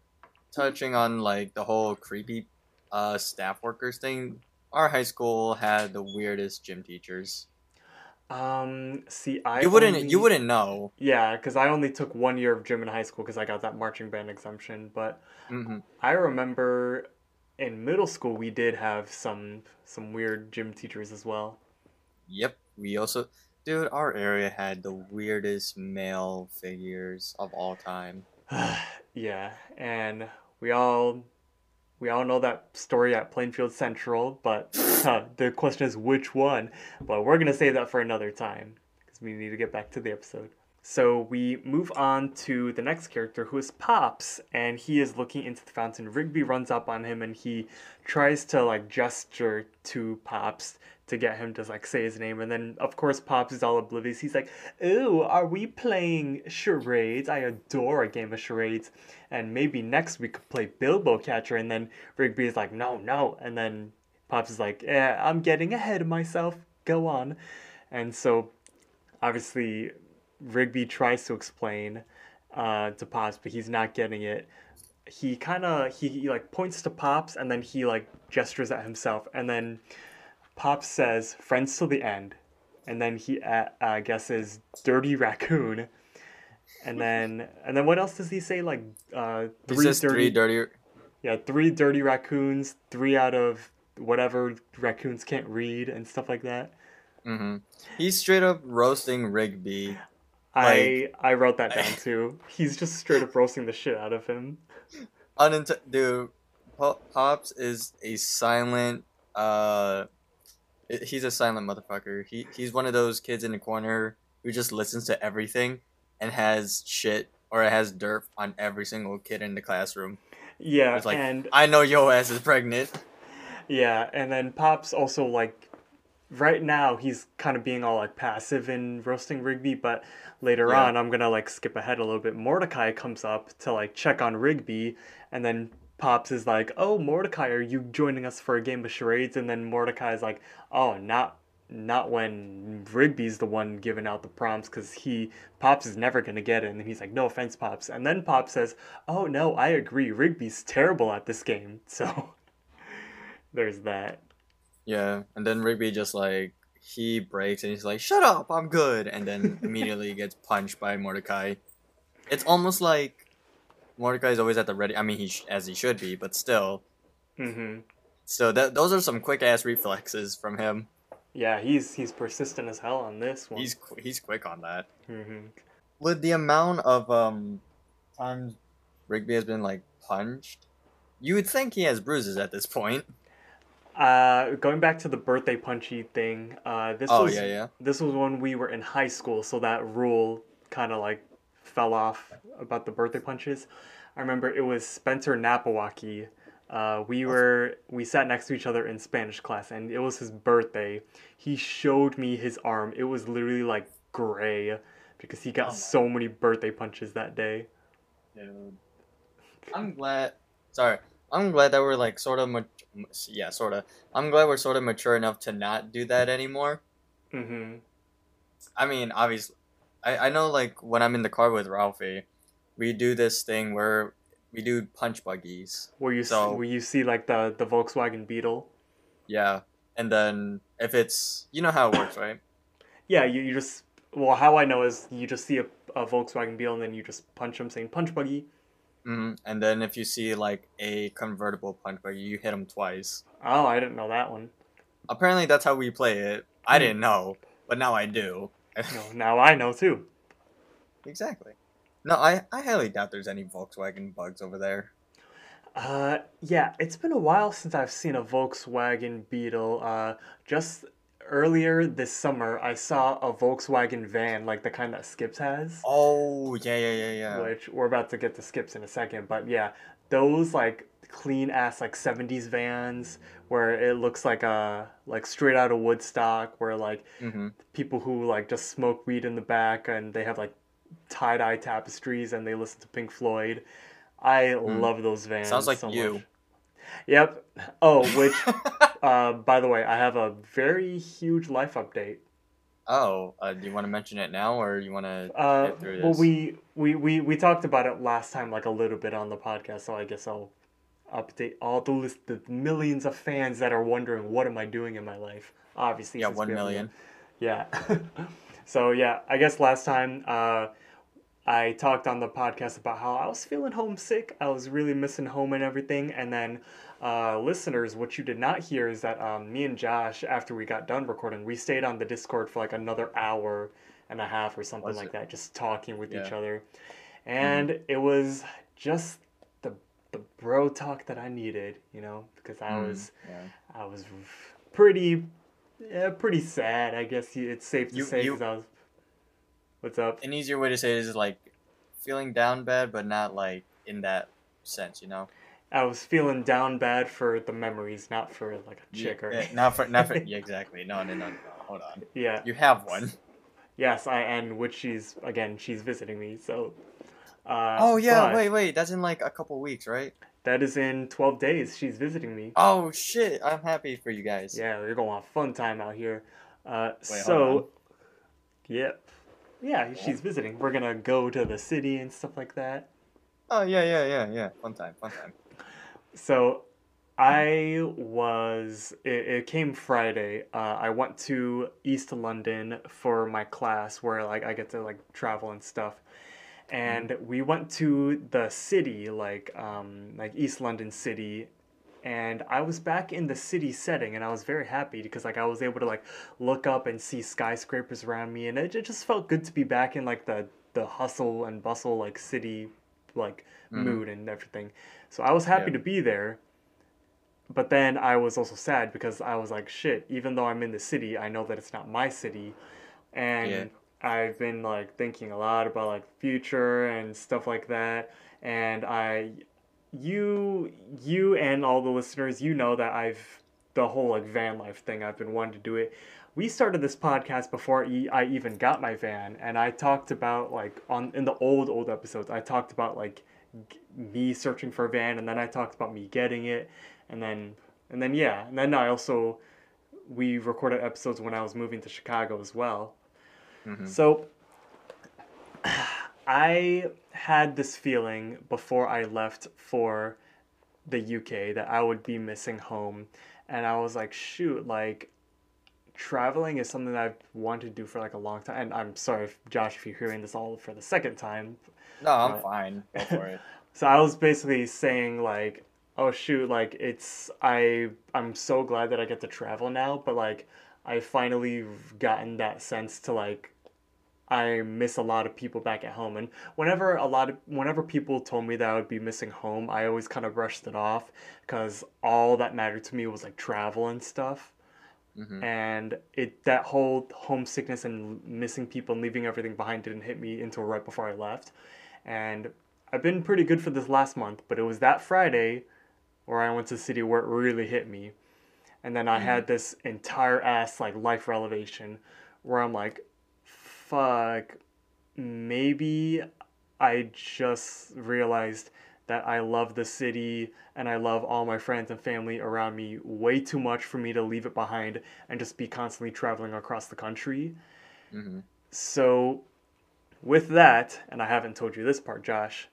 touching on like the whole creepy uh staff workers thing. Our high school had the weirdest gym teachers. um, see, I you wouldn't only- you wouldn't know. Yeah, because I only took one year of gym in high school because I got that marching band exemption, but. hmm I remember in middle school we did have some some weird gym teachers as well. Yep. We also dude, our area had the weirdest male figures of all time. yeah, and we all we all know that story at Plainfield Central, but uh, the question is which one. But we're gonna save that for another time because we need to get back to the episode. So we move on to the next character who is Pops, and he is looking into the fountain. Rigby runs up on him and he tries to like gesture to Pops to get him to like say his name, and then of course Pops is all oblivious. He's like, "Ooh, are we playing charades? I adore a game of charades, and maybe next we could play Bilbo Catcher." And then Rigby is like, "No, no," and then Pops is like, "Yeah, I'm getting ahead of myself. Go on," and so obviously Rigby tries to explain uh, to Pops, but he's not getting it. He kind of he, he like points to Pops and then he like gestures at himself, and then Pops says "friends till the end," and then he uh, uh, guesses "dirty raccoon," and then and then what else does he say? Like uh, three dirty, three dirty yeah, three dirty raccoons, three out of whatever raccoons can't read and stuff like that. hmm He's straight up roasting Rigby. I I wrote that down too. He's just straight up roasting the shit out of him. Unint- dude, Pops is a silent. Uh, he's a silent motherfucker. He he's one of those kids in the corner who just listens to everything and has shit or has dirt on every single kid in the classroom. Yeah, It's like and I know your ass is pregnant. yeah, and then Pops also like right now he's kind of being all like passive in roasting Rigby, but later Yeah. on I'm gonna like skip ahead a little bit. Mordecai comes up to like check on Rigby, and then Pops is like, "Oh, Mordecai, are you joining us for a game of charades?" And then Mordecai is like, "Oh, not." Not when Rigby's the one giving out the prompts, because he Pops is never gonna get it, and then he's like, "No offense, Pops." And then Pops says, "Oh no, I agree. Rigby's terrible at this game." So there's that. Yeah, and then Rigby just like he breaks and he's like, "Shut up, I'm good," and then immediately gets punched by Mordecai. It's almost like Mordecai is always at the ready. I mean, he sh- as he should be, but still, Mm-hmm. so that those are some quick ass reflexes from him. Yeah, he's he's persistent as hell on this one. He's qu- he's quick on that. hmm With the amount of um times Rigby has been like punched, you would think he has bruises at this point. Uh, going back to the birthday punchy thing. Uh, this Oh was yeah, yeah. this was when we were in high school, so that rule kind of like fell off about the birthday punches. I remember it was Spencer Napawaki. Uh, we were we sat next to each other in Spanish class, and it was his birthday. He showed me his arm. It was literally like gray because he got Oh so many birthday punches that day. Dude. I'm glad. Sorry, I'm glad that we're like sort of, mat- yeah, sort of. I'm glad we're sort of mature enough to not do that anymore. Mm-hmm. I mean, obviously, I I know like when I'm in the car with Ralphie, we do this thing where we do punch buggies. Where you So- where you see like the the Volkswagen Beetle. Yeah, and then if it's you know how it works, right? Yeah, you, you just well, how I know is you just see a, a Volkswagen Beetle and then you just punch him saying punch buggy. Hmm And then if you see like a convertible punch buggy, you hit them twice. Oh, I didn't know that one. Apparently, that's how we play it. I Hmm. didn't know, but now I do. No, now I know too. Exactly. No, I, I highly doubt there's any Volkswagen bugs over there. Uh, yeah, it's been a while since I've seen a Volkswagen Beetle. Uh, just earlier this summer, I saw a Volkswagen van, like the kind that Skips has. Oh, yeah, yeah, yeah, yeah. which we're about to get to skips in a second but yeah those like clean ass like 70s vans where it looks like a like straight out of woodstock where like Mm-hmm. people who like just smoke weed in the back and they have like tie-dye tapestries and they listen to pink floyd i love those vans. Sounds like so you. much. Yep oh which uh by the way i have a very huge life update Oh, uh, do you want to mention it now, or you want to Uh, get through well, we, we, we, we talked about it last time, like a little bit on the podcast, so I guess I'll update all the list, the millions of fans that are wondering what am I doing in my life. Obviously, yeah, one million. Yeah. so yeah, I guess last time uh, I talked on the podcast about how I was feeling homesick. I was really missing home and everything, and then. Uh, listeners, what you did not hear is that um, me and Josh, after we got done recording, we stayed on the Discord for like another hour and a half or something Was like it? that, just talking with each Yeah. Mm-hmm. other. And it was just the the bro talk that I needed, you know, because I Mm, was yeah. I was pretty yeah, pretty sad. I guess it's safe to You- say you- 'cause I was. What's up? An easier way to say it is like feeling down bad, but not like in that sense, you know. I was feeling down bad for the memories, not for like a chick or Yeah, not for not for yeah, exactly. No, no, no, no. Hold on. yeah. You have one. Yes, I and which she's again she's visiting me. So. Uh, Oh yeah, wait, wait. That's in like a couple weeks, right? That is in twelve days. She's visiting me. Oh shit! I'm happy for you guys. Yeah, we're gonna have fun time out here. Uh, Wait, so, yep, yeah, she's visiting. We're gonna go to the city and stuff like that. Oh yeah, yeah, yeah, yeah. Fun time, fun time. So, I was. It, it came Friday. Uh, I went to East London for my class, where like I get to like travel and stuff. And we went to the city, like um, like East London City, and I was back in the city setting, and I was very happy because like I was able to like look up and see skyscrapers around me, and it, it just felt good to be back in like the the hustle and bustle like city like mm-hmm. mood and everything. So I was happy Yeah. to be there. But then I was also sad because I was like, shit, even though I'm in the city, I know that it's not my city. And Yeah. I've been like thinking a lot about like future and stuff like that. And I you you and all the listeners, you know that I've the whole like van life thing, I've been wanting to do it. we started this podcast before I even got my van, and I talked about like on in the old old episodes, I talked about like g- me searching for a van, and then I talked about me getting it, and then and then yeah, and then I also we recorded episodes when I was moving to Chicago as well. Mm-hmm. So I had this feeling before I left for the UK that I would be missing home. And I was like, shoot, like traveling is something that I've wanted to do for like a long time. And I'm sorry, if, Josh, if you're hearing this all for the second time. No, I'm Right. fine. Go for it. So I was basically saying like, oh shoot, like it's I I'm so glad that I get to travel now, but like I finally gotten that sense to like I miss a lot of people back at home. And whenever a lot of whenever people told me that I would be missing home, I always kind of brushed it off because all that mattered to me was like travel and stuff. Mm-hmm. And it that whole homesickness and missing people and leaving everything behind didn't hit me until right before I left. And I've been pretty good for this last month, but it was that Friday where I went to the city where it really hit me. And then I mm-hmm. had this entire ass like life revelation where I'm like, fuck, maybe I just realized that I love the city and I love all my friends and family around me way too much for me to leave it behind and just be constantly traveling across the country. So, with that, and I haven't told you this part, Josh,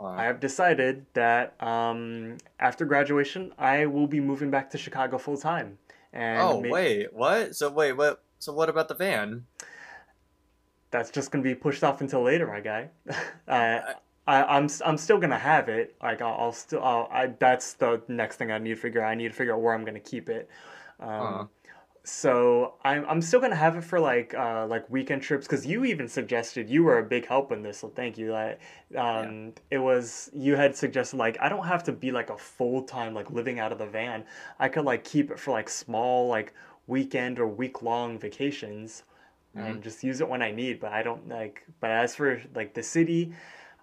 I have decided that um, after graduation, I will be moving back to Chicago full time. And Oh ma- wait, what? So wait, what? So what about the van? That's just gonna be pushed off until later, my guy. uh, I, I'm I'm still gonna have it. Like I'll, I'll still I'll, I that's the next thing I need to figure out. I need to figure out where I'm gonna keep it. Um, Uh-huh. So I'm I'm still gonna have it for like uh like weekend trips because you even suggested you were a big help in this. So thank you. Like um it was you had suggested like I don't have to be like a full time like living out of the van. I could like keep it for like small like weekend or week long vacations and just use it when I need. But I don't like. But as for like the city,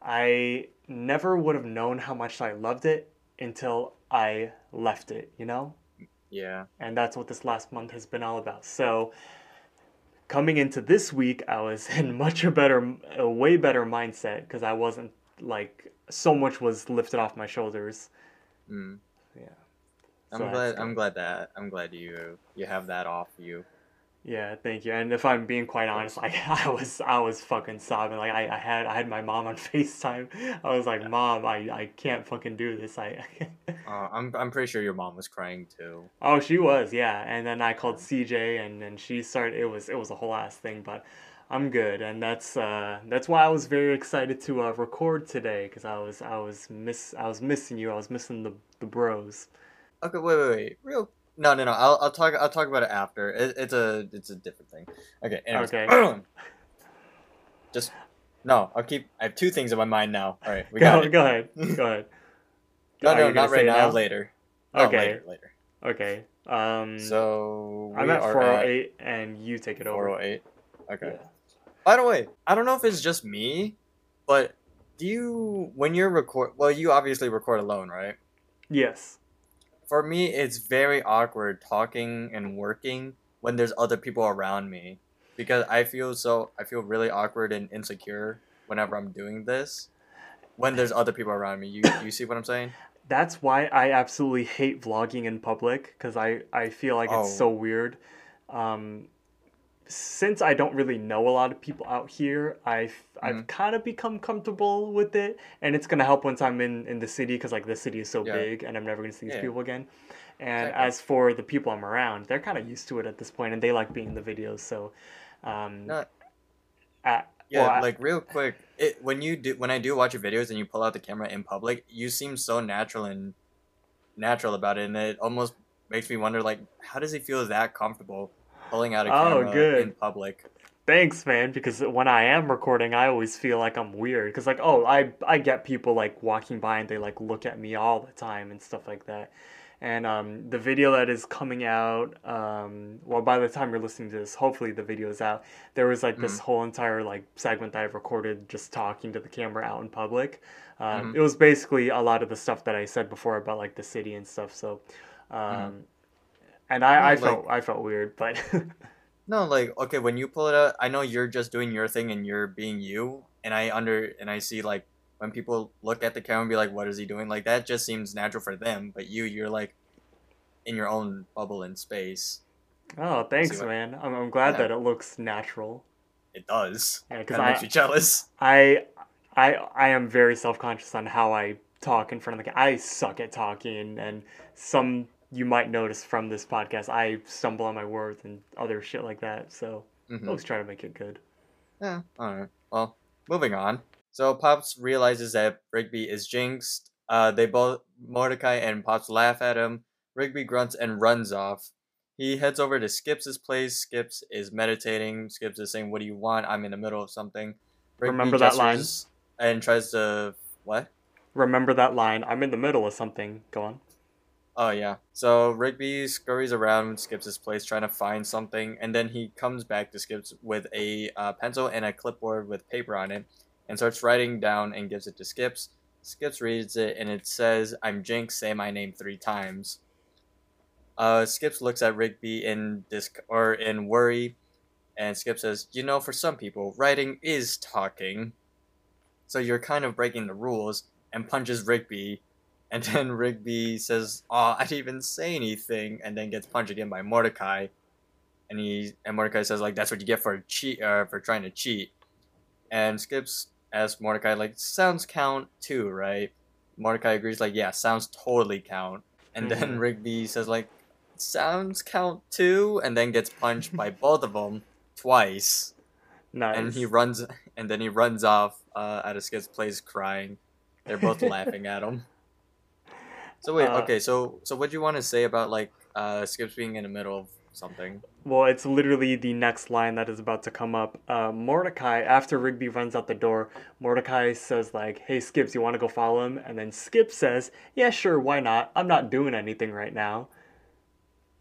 I never would have known how much I loved it until I left it. You know, Yeah. and that's what this last month has been all about. So. Coming into this week, I was in much a better, a way better mindset because I wasn't like so much was lifted off my shoulders. Mm. Yeah. I'm So glad. I'm glad that I'm glad you you have that off you. Yeah, thank you. And if I'm being quite honest, like I was I was fucking sobbing. Like I, I had I had my mom on FaceTime. I was like, Mom, I, I can't fucking do this. I Uh, I'm I'm pretty sure your mom was crying too. Oh she was, yeah. And then I called CJ and, and she started it was it was a whole ass thing, but I'm good. And that's uh that's why I was very excited to uh, record today because I was I was miss I was missing you. I was missing the the bros. Okay, wait, wait, wait. Real. No, no, no. I'll, I'll talk. I'll talk about it after. It, it's a it's a different thing. Okay. Anyways. Okay. Just no. I'll keep. I have two things in my mind now. All right. We Go got it. go ahead. Go ahead. No, Are no, not right now. now? Later. No, Okay. Later. Later. Okay. Um So I'm at are 408 and you take it over. 408. Okay. Yeah. By the way, I don't know if it's just me, but do you when you're record? Well, you obviously record alone, right? Yes. For me, it's very awkward talking and working when there's other people around me because I feel so I feel really awkward and insecure whenever I'm doing this. When there's other people around me, you you see what I'm saying? That's why I absolutely hate vlogging in public because I, I feel like it's Oh. so weird. Um, since I don't really know a lot of people out here, I've Mm-hmm. I've kind of become comfortable with it, and it's gonna help once I'm in in the city because like the city is so Yeah. big, and I'm never gonna see these Yeah. people again. And Exactly. as for the people I'm around, they're kind of used to it at this point, and they like being in the videos. So, um, No, I- Yeah, well, I- like real quick, it when you do when I do watch your videos and you pull out the camera in public, you seem so natural and natural about it, and it almost makes me wonder like how does he feel that comfortable pulling out a Oh, camera good. in public? Thanks, man. Because when I am recording, I always feel like I'm weird. Because like, oh, I I get people like walking by and they like look at me all the time and stuff like that. And um, the video that is coming out, um, well, by the time you're listening to this, hopefully the video is out. There was like this whole entire like segment that I've recorded just talking to the camera out in public. Um, It was basically a lot of the stuff that I said before about like the city and stuff. So, um, and I, I like- felt I felt weird, but No, like okay, when you pull it out, I know you're just doing your thing and you're being you, and I under and I see like when people look at the camera and be like, "What is he doing?" Like that just seems natural for them, but you, you're like in your own bubble in space. Oh, thanks, what- man. I'm, I'm glad Yeah. that it looks natural. It does. Yeah, 'cause Kind of makes you jealous. I I I am very self conscious on how I talk in front of the camera. I suck at talking, and some you might notice from this podcast, I stumble on my words and other shit like that. So Mhm. I always try to make it good. Yeah, alright. Well, moving on. So Pops realizes that Rigby is jinxed. Uh, they both, Mordecai and Pops laugh at him. Rigby grunts and runs off. He heads over to Skips' place. Skips is meditating. Skips is saying, What do you want? I'm in the middle of something. Rigby Remember that line? And tries to. What? Remember that line? I'm in the middle of something. Go on. Oh yeah. So Rigby scurries around Skips' his place trying to find something, and then he comes back to Skips with a uh, pencil and a clipboard with paper on it, and starts writing down and gives it to Skips. Skips reads it, and it says, "I'm Jinx. Say my name three times." Uh, Skips looks at Rigby in dis or in worry, and Skip says, "You know, for some people, writing is talking. So you're kind of breaking the rules." And punches Rigby, and then Rigby says, "Oh, I didn't even say anything," and then gets punched again by Mordecai. And he and Mordecai says, "Like that's what you get for cheat, uh, for trying to cheat." And Skips asks Mordecai, "Like sounds count too, right?" Mordecai agrees, like, "Yeah, sounds totally count." And then Mhm. Rigby says, "Like sounds count too," and then gets punched by both of them twice. Nice. And he runs, and then he runs off uh, out of Skip's place crying. They're both laughing at him. So wait, Uh, okay, so so what do you want to say about like uh Skips being in the middle of something? Well, it's literally the next line that is about to come up. Uh, Mordecai, after Rigby runs out the door, Mordecai says like, "Hey Skips, you want to go follow him?" And then Skip says, "Yeah, sure, why not? I'm not doing anything right now."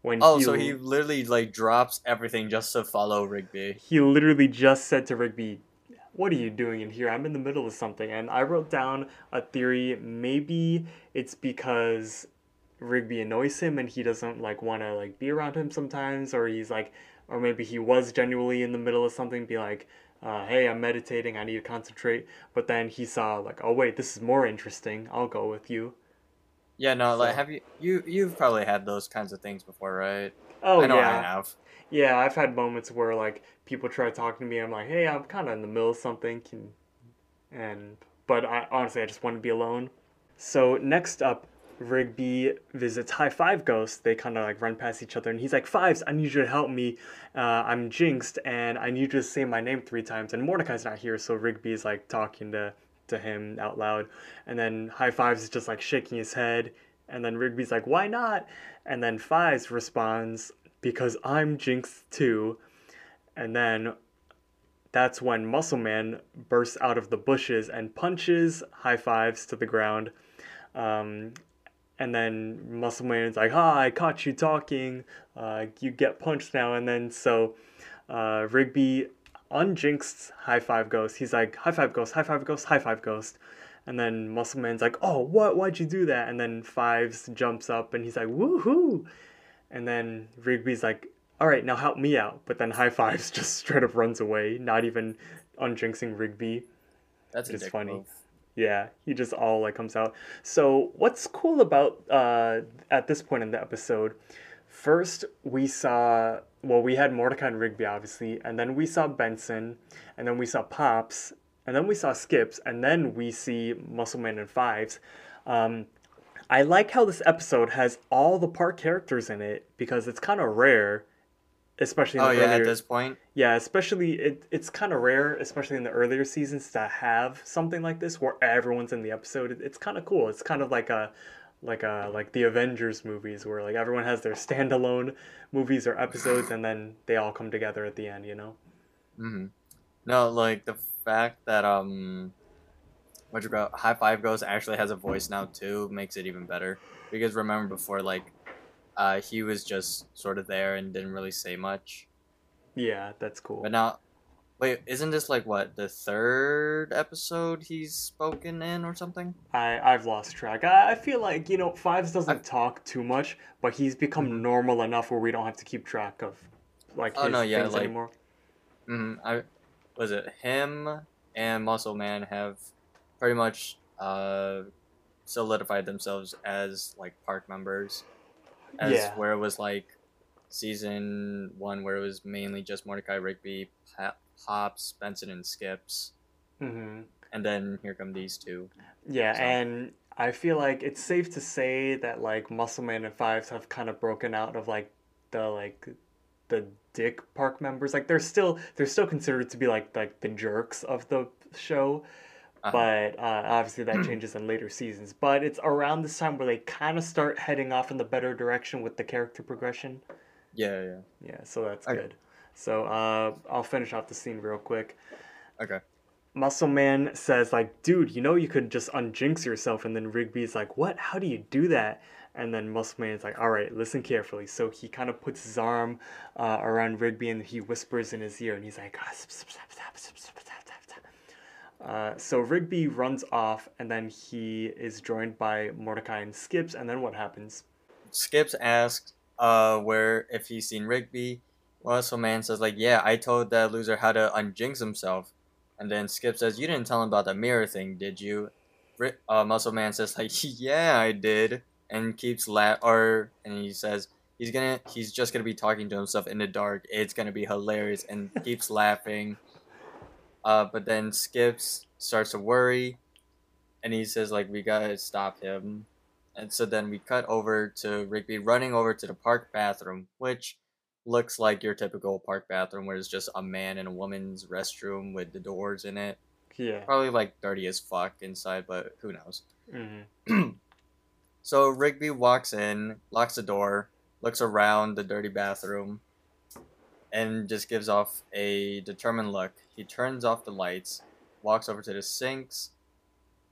When Oh, so he literally like drops everything just to follow Rigby. he literally just said to Rigby, "What are you doing in here? I'm in the middle of something." And I wrote down a theory. Maybe it's because Rigby annoys him and he doesn't like want to like be around him sometimes, or he's like, or maybe he was genuinely in the middle of something, be like. Uh, hey, I'm meditating. I need to concentrate. But then he saw like, oh wait, this is more interesting. I'll go with you. Yeah, no, like have you you you've probably had those kinds of things before, right? Oh I know yeah. I have. Yeah, I've had moments where like people try talking to me. I'm like, hey, I'm kind of in the middle of something, can... and but I honestly I just want to be alone. So next up, Rigby visits High Five Ghost. They kind of like run past each other, and he's like, Fives, I need you to help me. Uh, I'm jinxed, and I need you to say my name three times. And Mordecai's not here, so Rigby's like talking to to him out loud, and then High Fives is just like shaking his head, and then Rigby's like, Why not? And then Fives responds, Because I'm jinxed too. And then that's when Muscle Man bursts out of the bushes and punches High Fives to the ground. Um, and then Muscle Man's like, "Ah, I caught you talking. Uh, you get punched now." And then so uh, Rigby unjinxed High Five Ghost. He's like, "High Five Ghost, High Five Ghost, High Five Ghost." And then Muscle Man's like, "Oh, what? Why'd you do that?" And then Fives jumps up and he's like, "Woohoo!" And then Rigby's like, "All right, now help me out." But then High Fives just straight up runs away, not even unjinxing Rigby. That's dick funny. move. Yeah, he just all like comes out. So what's cool about uh at this point in the episode? First, we saw well, we had Mordecai and Rigby obviously, and then we saw Benson, and then we saw Pops, and then we saw Skips, and then we see Muscleman and Fives. Um, I like how this episode has all the park characters in it because it's kind of rare, especially in Oh yeah, at this point. yeah, especially it, it's kind of rare, especially in the earlier seasons, to have something like this where everyone's in the episode. It, it's kind of cool. It's kind of like a, like a like the Avengers movies where like everyone has their standalone movies or episodes, and then they all come together at the end. You know? hmm No, like the fact that um, you go High Five Ghost actually has a voice now too makes it even better. Because remember before, like, uh, he was just sort of there and didn't really say much. Yeah, that's cool. But now, wait, isn't this like what the third episode he's spoken in or something? I I've lost track. I, I feel like you know Fives doesn't I- talk too much, but he's become Mhm. normal enough where we don't have to keep track of like Oh, his no, yeah, things like- anymore. hmm I was it him and Muscle Man have pretty much uh solidified themselves as like park members. As Yeah. where it was like season one where it was mainly just Mordecai Rigby, Pa- Pops, Benson, and Skips, hmm and then here come these two. Yeah, So- and I feel like it's safe to say that like Muscleman and Fives have kind of broken out of like the like the dick park members. Like they're still they're still considered to be like like the jerks of the show. Uh-huh. But uh, obviously that changes in later seasons. But it's around this time where they kind of start heading off in the better direction with the character progression. Yeah, yeah. Yeah, so that's Okay. good. So uh, I'll finish off the scene real quick. Okay. Muscle Man says, like, dude, you know you could just unjinx yourself. And then Rigby's like, what? How do you do that? And then Muscle Man's like, all right, listen carefully. So he kind of puts his arm uh, around Rigby and he whispers in his ear and he's like, "Ah, sp- sp- sp- sp- sp- sp- sp- sp- sp." Uh, so Rigby runs off and then he is joined by Mordecai and Skips. And then what happens? Skips asks uh where if he's seen Rigby. Muscle Man says like, yeah, I told that loser how to unjinx himself. And then Skip says, you didn't tell him about the mirror thing, did you? Uh, Muscle Man says like, yeah, I did, and keeps la or and he says he's gonna he's just gonna be talking to himself in the dark. It's gonna be hilarious, and keeps laughing. Uh, but then Skips starts to worry, and he says like, we gotta stop him. And so then we cut over to Rigby running over to the park bathroom, which looks like your typical park bathroom where it's just a man and a woman's restroom with the doors in it. Yeah. Probably like dirty as fuck inside, but who knows. hmm So Rigby walks in, locks the door, looks around the dirty bathroom, and just gives off a determined look. He turns off the lights, walks over to the sinks,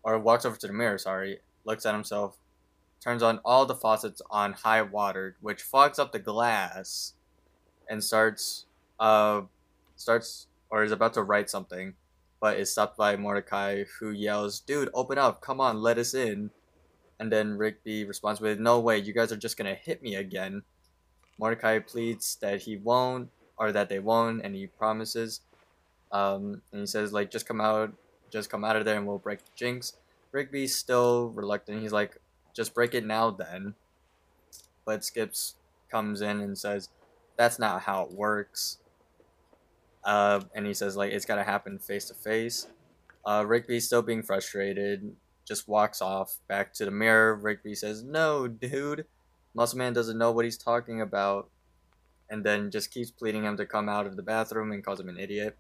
or walks over to the mirror, sorry, looks at himself, turns on all the faucets on high water, which fogs up the glass, and starts, uh, starts, or is about to write something, but is stopped by Mordecai, who yells, Dude, open up, come on, let us in. And then Rigby responds with, No way, you guys are just gonna hit me again. Mordecai pleads that he won't, or that they won't, and he promises. Um, and he says, like, just come out, just come out of there and we'll break the jinx. Rigby's still reluctant. He's like, just break it now then. But Skips comes in and says, that's not how it works. Uh, and he says, like, it's gotta happen face to face. Uh, Rigby, still being frustrated, just walks off back to the mirror. Rigby says, No, dude. Muscle Man doesn't know what he's talking about. And then just keeps pleading him to come out of the bathroom and calls him an idiot.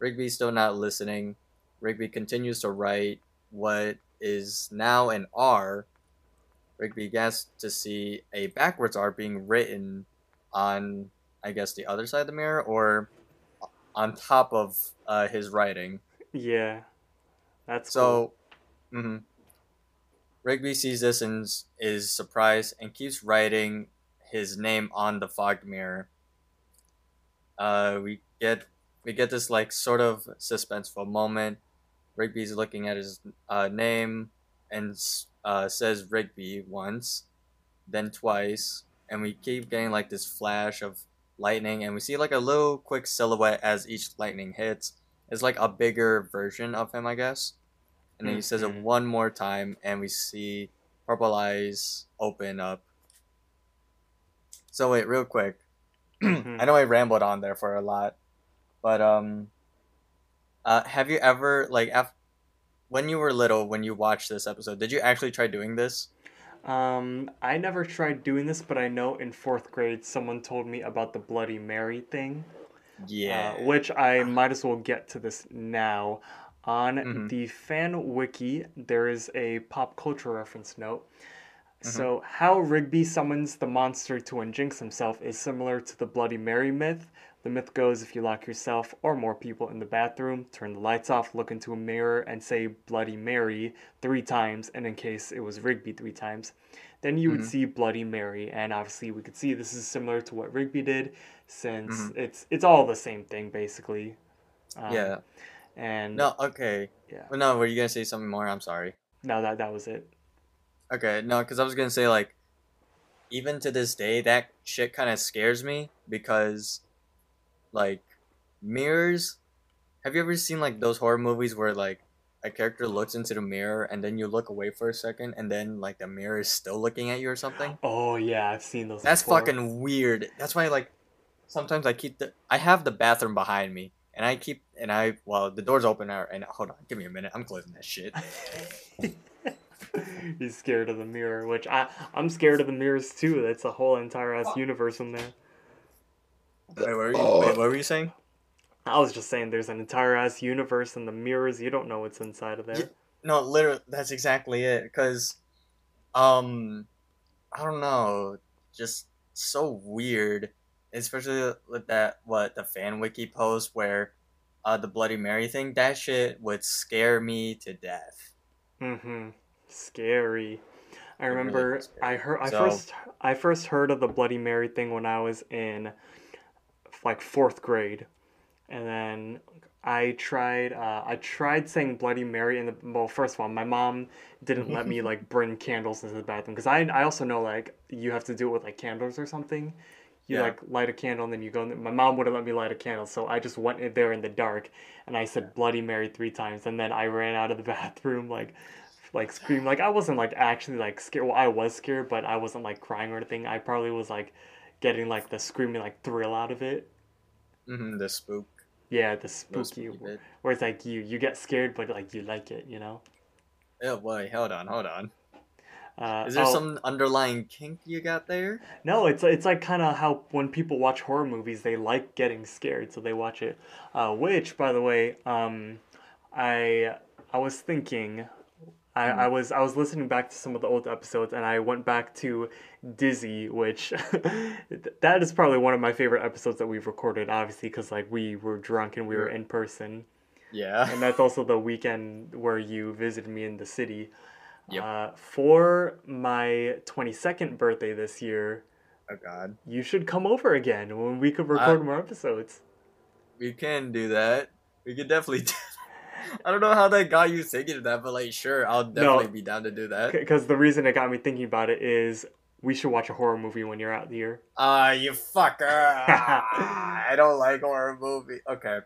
Rigby's still not listening. Rigby continues to write what is now an R. Rigby gets to see a backwards R being written on, I guess, the other side of the mirror or on top of uh, his writing. Yeah. That's So, hmm Rigby sees this and is surprised and keeps writing his name on the fogged mirror. Uh, we get we get this like sort of suspenseful moment. Rigby's looking at his uh, name and uh, says Rigby once, then twice, and we keep getting like this flash of lightning, and we see like a little quick silhouette as each lightning hits. It's like a bigger version of him, I guess. And then he says it Mhm. one more time, and we see purple eyes open up. So wait, real quick. Mhm. I know I rambled on there for a lot, but um, uh, have you ever like af- when you were little when you watched this episode, did you actually try doing this? Um, I never tried doing this, but I know in fourth grade someone told me about the Bloody Mary thing. Yeah. Uh, which I might as well get to this now. On Mhm. the fan wiki, there is a pop culture reference note. Mm-hmm. So, how Rigby summons the monster to unjinx himself is similar to the Bloody Mary myth. The myth goes if you lock yourself or more people in the bathroom, turn the lights off, look into a mirror, and say Bloody Mary three times, and in case it was Rigby three times, then you would Mhm. see Bloody Mary. And obviously, we could see this is similar to what Rigby did, since Mhm. it's it's all the same thing basically. Um, yeah. And No. Okay. yeah. Well, no. Were you gonna say something more? I'm sorry. No, that that was it. Okay. No, because I was gonna say like, even to this day, that shit kind of scares me because like mirrors. Have you ever seen like those horror movies where like a character looks into the mirror and then you look away for a second and then like the mirror is still looking at you or something? Oh yeah, I've seen those. That's before. fucking weird. That's why like sometimes I keep the I have the bathroom behind me and I keep and I well the door's open now and hold on, give me a minute. I'm closing that shit. He's scared of the mirror, which I I'm scared of the mirrors too. That's a whole entire ass universe in there. Wait, what were you, wait, what were you saying? I was just saying, there's an entire ass universe in the mirrors. You don't know what's inside of there. Yeah. No, literally, that's exactly it. Cause, um, I don't know, just so weird, especially with that what the fan wiki post where, uh, the Bloody Mary thing. That shit would scare me to death. Mm-hmm. Scary. I remember is scary. I heard I So- first I first heard of the Bloody Mary thing when I was in like fourth grade, and then I tried uh, I tried saying Bloody Mary in the well first of all my mom didn't let me like bring candles into the bathroom because I I also know like you have to do it with like candles or something. You Yeah. like light a candle and then you go. In my mom wouldn't let me light a candle, so I just went in there in the dark and I said Bloody Mary three times, and then I ran out of the bathroom like like scream like I wasn't like actually like scared. Well, I was scared, but I wasn't like crying or anything. I probably was like getting like the screaming like thrill out of it. Mm-hmm, the spook. Yeah, the the spooky. bit. Where it's like you you get scared, but like you like it, you know. Oh wait, hold on, hold on. Uh, Is there oh, some underlying kink you got there? No, it's it's like kind of how when people watch horror movies, they like getting scared, so they watch it. Uh, which, by the way, um, I I was thinking, I, I was I was listening back to some of the old episodes, and I went back to Dizzy, which that is probably one of my favorite episodes that we've recorded. Obviously, because like we were drunk and we were in person, Yeah. and that's also the weekend where you visited me in the city. Yep. Uh, for my 22nd birthday this year, Oh god. you should come over again when we could record more episodes. We can do that. We could definitely. Do... I don't know how that got you thinking of that, but like, sure, I'll definitely be down to do that. Because the reason it got me thinking about it is we should watch a horror movie when you're out here. Ah, you fucker! I don't like horror movie. Okay.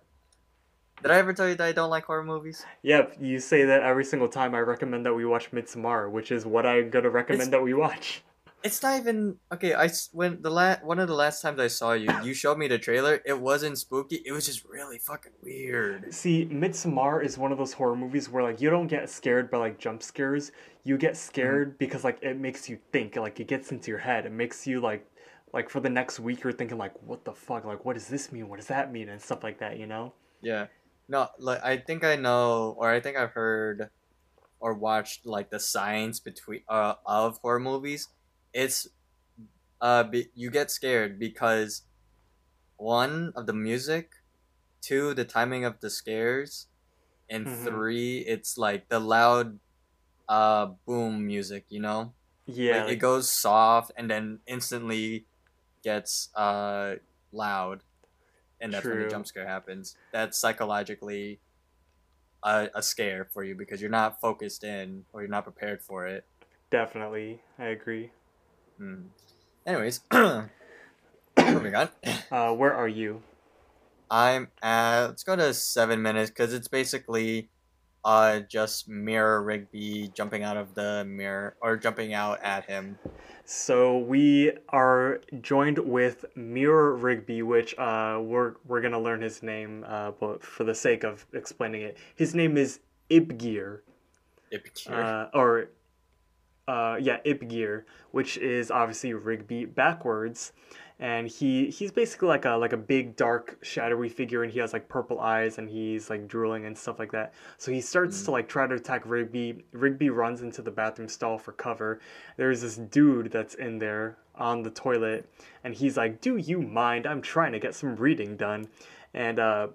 Did I ever tell you that I don't like horror movies? Yep, you say that every single time I recommend that we watch Midsommar, which is what I'm gonna recommend It's- that we watch. It's not even okay. I when the last one of the last times I saw you, you showed me the trailer. It wasn't spooky. It was just really fucking weird. See, Midsommar is one of those horror movies where like you don't get scared by like jump scares. You get scared because like it makes you think, like it gets into your head. It makes you like like for the next week you're thinking like what the fuck? Like what does this mean? What does that mean? And stuff like that, you know? Yeah. No, like I think I know, or I think I've heard, or watched like the science between uh of horror movies. It's, uh, be, you get scared because, one of the music, two the timing of the scares, and Mhm. three it's like the loud, uh, boom music. You know, Yeah. like, like- it goes soft and then instantly gets uh loud and that's when the jump scare happens that's psychologically a, a scare for you because you're not focused in or you're not prepared for it Definitely, I agree. Hmm. anyways moving on Uh, where are you? i'm at let's go to seven minutes because it's basically uh just mirror rigby jumping out of the mirror or jumping out at him So we are joined with Mirror Rigby, which uh, we're we're gonna learn his name, uh, but for the sake of explaining it, his name is Ybgir, Ipikir. uh, or uh, yeah, Ybgir, which is obviously Rigby backwards, and he he's basically like a like a big dark shadowy figure, and he has like purple eyes, and he's like drooling and stuff like that. So he starts to like try to attack Rigby. Rigby runs into the bathroom stall for cover. There's this dude that's in there on the toilet, and he's like, "Do you mind? I'm trying to get some reading done," and uh,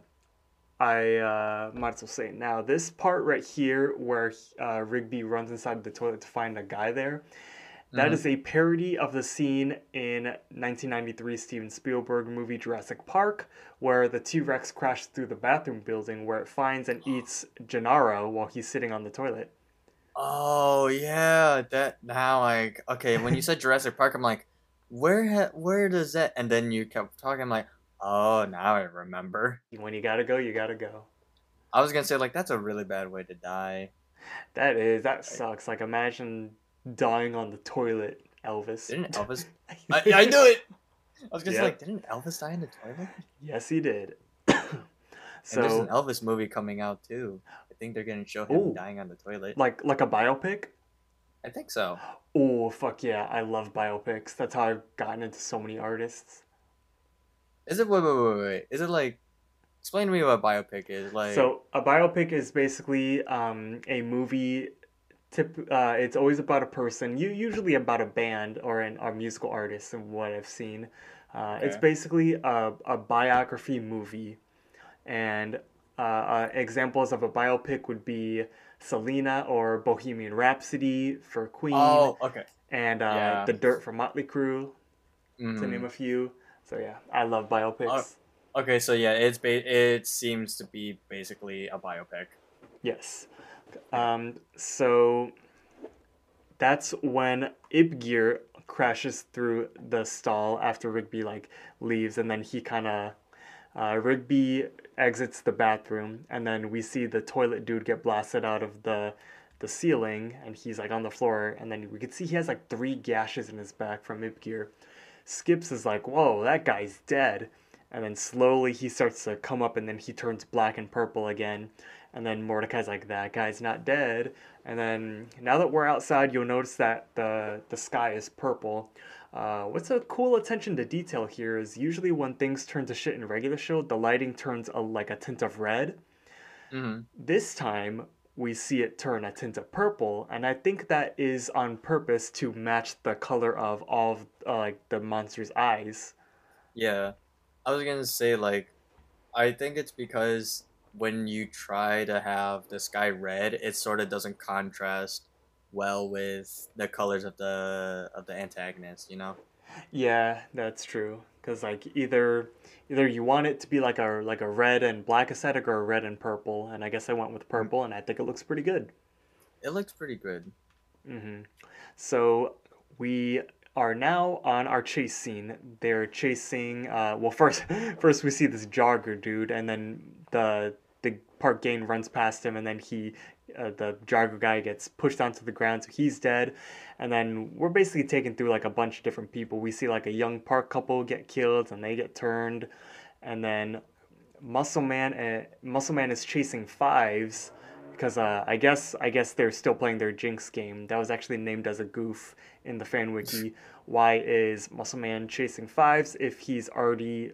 I uh, might as well say it now. This part right here, where uh, Rigby runs inside the toilet to find a guy there, that is a parody of the scene in 1993 Steven Spielberg movie Jurassic Park, where the T Rex crashes through the bathroom building where it finds and eats Gennaro while he's sitting on the toilet. Oh yeah, that now like okay. When you said Jurassic Park, I'm like, where ha- where does that? And then you kept talking, I'm like, Oh, now I remember. When you gotta go, you gotta go. I was gonna say like that's a really bad way to die. That is that sucks. Like imagine dying on the toilet, Elvis. Didn't Elvis? I, I knew it. I was gonna Yeah. say like, didn't Elvis die in the toilet? Yes, he did. and there's an Elvis movie coming out too. I think they're gonna show him Ooh. dying on the toilet. like like a biopic. I think so. Oh fuck yeah, I love biopics. That's how I've gotten into so many artists. Is it wait wait wait wait? Is it like? Explain to me what biopic is like. So a biopic is basically um, a movie. Tip, uh, it's always about a person, you usually about a band or an a musical artist, and what I've seen. Uh, It's basically a, a biography movie, and uh, uh, examples of a biopic would be Selena or Bohemian Rhapsody for Queen, oh okay. and uh, yeah. The Dirt for Motley Crue, to Mhm. name a few. So yeah, I love biopics. Okay, so yeah, it's ba- it seems to be basically a biopic. Yes. Um, so that's when Ybgir crashes through the stall after Rigby like leaves, and then he kind of uh, Rigby exits the bathroom, and then we see the toilet dude get blasted out of the the ceiling, and he's like on the floor, and then we can see he has like three gashes in his back from Ybgir. Skips is like, "Whoa, that guy's dead," and then slowly he starts to come up, and then he turns black and purple again. And then Mordecai's like, that guy's not dead. And then now that we're outside, you'll notice that the the sky is purple. Uh, what's a cool attention to detail here is usually when things turn to shit in regular show, the lighting turns a, like a tint of red. Mm-hmm. This time we see it turn a tint of purple, and I think that is on purpose to match the color of all of, uh, like the monster's eyes. Yeah, I was gonna say like, I think it's because when you try to have the sky red, it sort of doesn't contrast well with the colors of the of the antagonist. You know. Yeah, that's true. Cause like either either you want it to be like a like a red and black aesthetic or a red and purple, and I guess I went with purple, and I think it looks pretty good. It looks pretty good. Mm-hmm. So we are now on our chase scene. They're chasing. Uh, well, first first we see this jogger dude, and then the the park gain runs past him, and then he. Uh, the jogger guy gets pushed onto the ground, so he's dead. And then we're basically taken through like a bunch of different people. We see like a young park couple get killed, and they get turned. And then Muscle Man, uh, Muscle Man is chasing fives because uh, I guess I guess they're still playing their Jinx game. That was actually named as a goof in the fan wiki. Why is Muscle Man chasing fives if he's already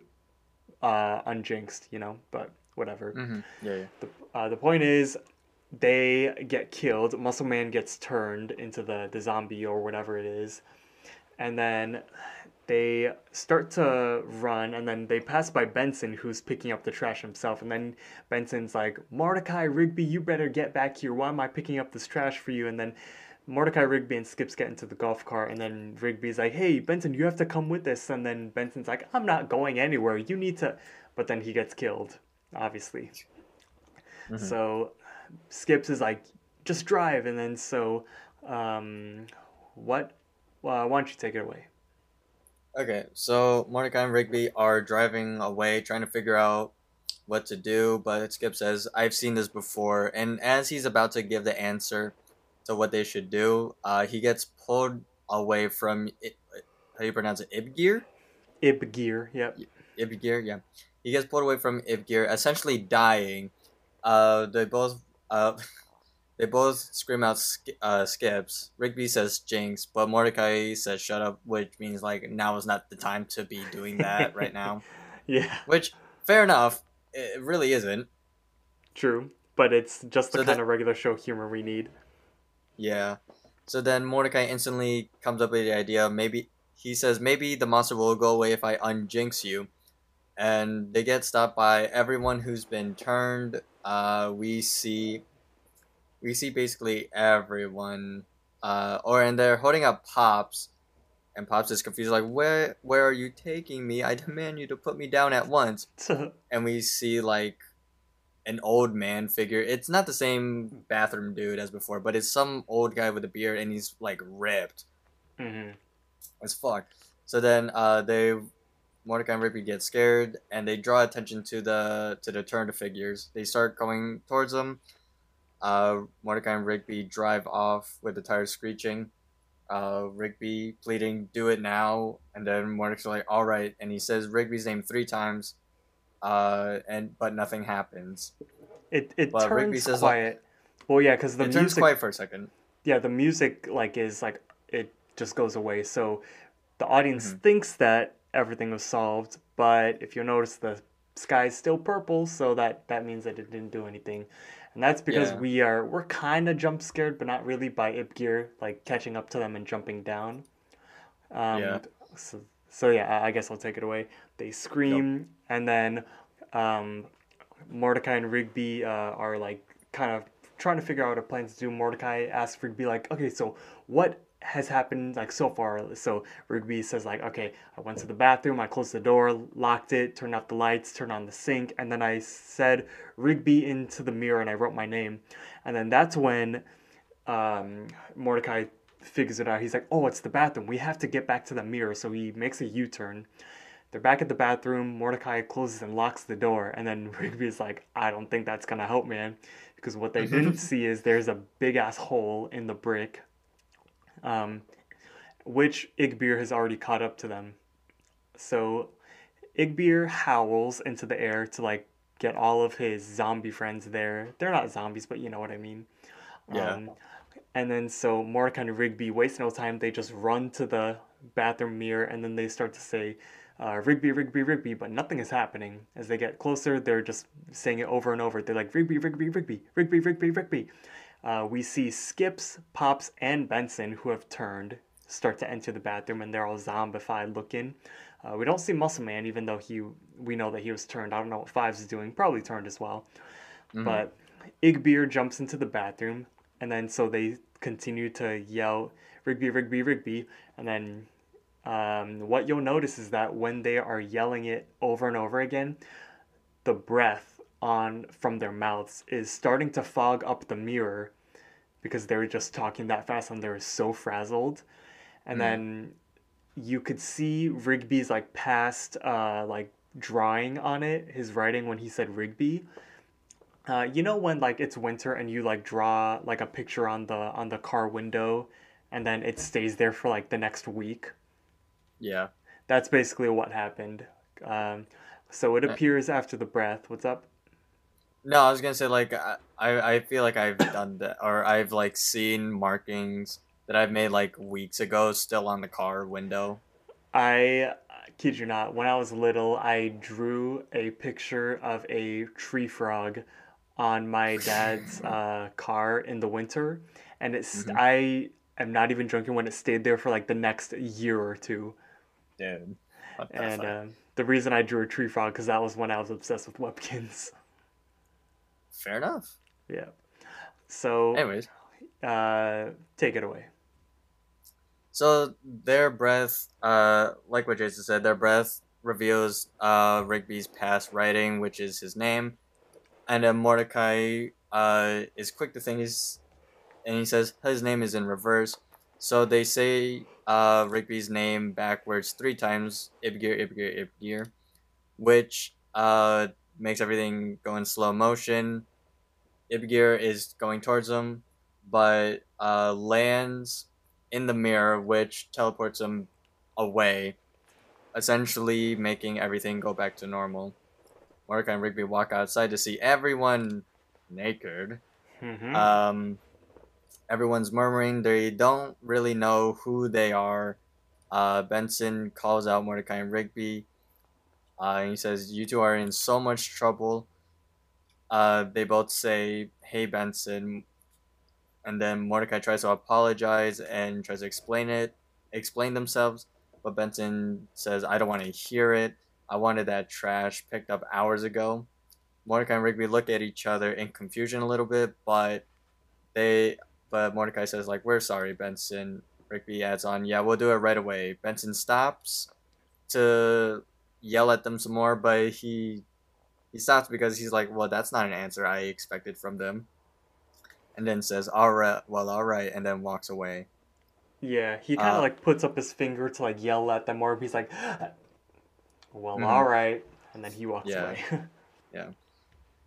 uh, unjinxed? You know, but whatever. Mm-hmm. Yeah, yeah. The, uh, the point is, they get killed. Muscle Man gets turned into the, the zombie or whatever it is. And then they start to run, and then they pass by Benson, who's picking up the trash himself. And then Benson's like, Mordecai, Rigby, you better get back here. Why am I picking up this trash for you? And then Mordecai, Rigby, and Skips get into the golf cart, and then Rigby's like, hey, Benson, you have to come with us. And then Benson's like, I'm not going anywhere. You need to. But then he gets killed, obviously. Mm-hmm. So Skips is like, just drive. And then so, um, what? Well, why don't you take it away? Okay, so Mordecai and Rigby are driving away, trying to figure out what to do. But Skip says, "I've seen this before." And as he's about to give the answer to what they should do, uh, he gets pulled away from it, how do you pronounce it? Ybgir. Ybgir, yep. Ybgir, yeah. He gets pulled away from Ybgir, essentially dying. Uh, they both uh, they both scream out uh, skips. Rigby says jinx, but Mordecai says shut up, which means like now is not the time to be doing that right now. Yeah, Which fair enough, it really isn't. true. But it's just the So kind that- of regular show humor we need. Yeah. So then Mordecai instantly comes up with the idea. Maybe he says maybe the monster will go away if I unjinx you, and they get stopped by everyone who's been turned. Uh, we see, we see basically everyone. Uh, or and they're holding up Pops, and Pops is confused, like where where are you taking me? I demand you to put me down at once. And we see like an old man figure. It's not the same bathroom dude as before, but it's some old guy with a beard and he's like ripped hmm as fuck. So then uh they Mordecai and Rigby get scared, and they draw attention to the to the turn of figures. They start going towards them. Uh, Mordecai and Rigby drive off with the tires screeching. Uh, Rigby pleading, "Do it now!" And then Mordecai's like, "All right," and he says Rigby's name three times. Uh, and but nothing happens. It it Rigby turns says, like- quiet. well, yeah, because the music. turns quiet for a second. yeah, the music like is like it just goes away. So the audience Mm-hmm. thinks that everything was solved, but if you notice, the sky is still purple, so that that means that it didn't do anything. And that's because Yeah. we are we're kind of jump scared, but not really by Ybgir like catching up to them and jumping down. Um, Yeah. So, so yeah, I- guess I'll take it away. They scream, and then um, Mordecai and Rigby uh, are like kind of trying to figure out a plan to do. Mordecai asks Rigby like, okay, so what has happened like so far? So Rigby says like, okay, I went to the bathroom, I closed the door, locked it, turned out the lights, turned on the sink, and then I said Rigby into the mirror and I wrote my name, and then that's when um, Mordecai figures it out. He's like, oh, it's the bathroom. We have to get back to the mirror. So he makes a U turn. They're back at the bathroom. Mordecai closes and locks the door. And then Rigby's like, I don't think that's going to help, man. Because what they didn't see is there's a big ass hole in the brick, um, which Igbir has already caught up to them. So Igbir howls into the air to like get all of his zombie friends there. They're not zombies, but you know what I mean. Yeah. Um, and then so Mordecai and Rigby waste no time. They just run to the bathroom mirror and then they start to say, uh, Rigby, Rigby, Rigby, but nothing is happening. As they get closer, they're just saying it over and over. They're like, Rigby, Rigby, Rigby, Rigby, Rigby, Rigby. Uh, we see Skips, Pops, and Benson, who have turned, start to enter the bathroom and they're all zombified looking. Uh, we don't see Muscle Man, even though he we know that he was turned. I don't know what Fives is doing. Probably turned as well. But Igbir jumps into the bathroom, and then so they continue to yell Rigby, Rigby, Rigby, and then um, what you'll notice is that when they are yelling it over and over again, the breath on from their mouths is starting to fog up the mirror because they were just talking that fast and they were so frazzled. And then you could see Rigby's like past uh like drawing on it, his writing when he said Rigby. Uh, you know when like it's winter and you like draw like a picture on the on the car window and then it stays there for like the next week Yeah. that's basically what happened um, so it Uh, appears after the breath what's up No, I was gonna say like I I feel like I've done that or I've like seen markings that I've made like weeks ago still on the car window. i kid you not when i was little i drew a picture of a tree frog on my dad's uh, car in the winter and it's i am not even joking when it stayed there for like the next year or two Dude. And um, the reason i drew a tree frog because that was when i was obsessed with Webkinz Fair enough. yeah so Anyways, uh, take it away so their breath, uh, like what Jason said, their breath reveals uh Rigby's past writing, which is his name, and then Mordecai uh is quick to think he's, and he says his name is in reverse. So they say uh Rigby's name backwards three times, Ybgir, Ybgir, Ybgir, which uh makes everything go in slow motion. Ybgir is going towards him, but uh lands in the mirror, which teleports him away, essentially making everything go back to normal. Mordecai and Rigby walk outside to see everyone naked. mm-hmm. Um, everyone's murmuring. They don't really know who they are. Uh, Benson calls out Mordecai and Rigby. Uh, and he says, "You two are in so much trouble." Uh, they both say, "Hey, Benson," and then Mordecai tries to apologize and tries to explain it, explain themselves. But Benson says, "I don't want to hear it. I wanted that trash picked up hours ago." Mordecai and Rigby look at each other in confusion a little bit, but they but Mordecai says like we're sorry, Benson. Rigby adds on, yeah, we'll do it right away. Benson stops to yell at them some more, but he he stops because he's like, well, that's not an answer I expected from them. And then says, all right, well, all right, and then walks away. Yeah, he kind of Uh, like puts up his finger to like yell at them, or he's like, well, Mhm. all right. And then he walks Yeah. away. Yeah.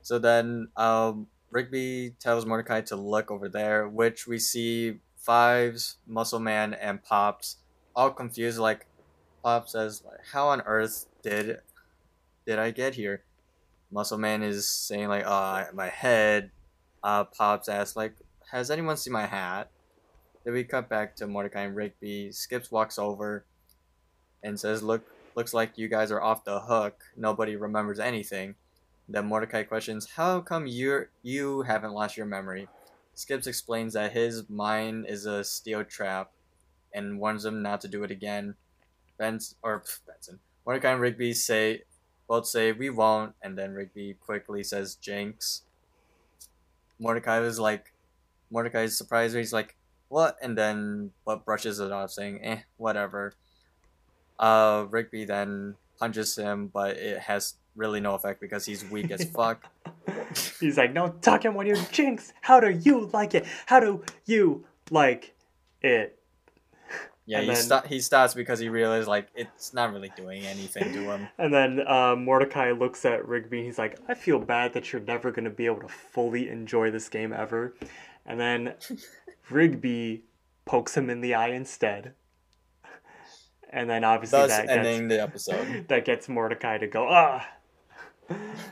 So then um, Rigby tells Mordecai to look over there, which we see Fives, Muscle Man, and Pops all confused. Like Pop says, "How on earth did did I get here?" Muscle Man is saying like, "Oh, my head." Uh, Pops asks like, "Has anyone seen my hat?" Then we cut back to Mordecai and Rigby. Skips walks over and says, "Look, looks like you guys are off the hook. Nobody remembers anything." Then Mordecai questions, "How come you you haven't lost your memory?" Skips explains that his mind is a steel trap, and warns him not to do it again. Ben's or Benson, Mordecai and Rigby say both say we won't, and then Rigby quickly says Jinx. Mordecai was like, Mordecai is surprised. He's like, "What?" And then but brushes it off, saying, "Eh, whatever." Uh, Rigby then punches him, but it has really no effect because he's weak as fuck. He's like, no, talking when you're Jinx. How do you like it? How do you like it? Yeah, And he, then- he stops because he realizes like it's not really doing anything to him. And then uh, Mordecai looks at Rigby. He's like, I feel bad that you're never going to be able to fully enjoy this game ever. And then Rigby pokes him in the eye instead. And then obviously Thus that ending gets, the episode. that gets Mordecai to go, ah.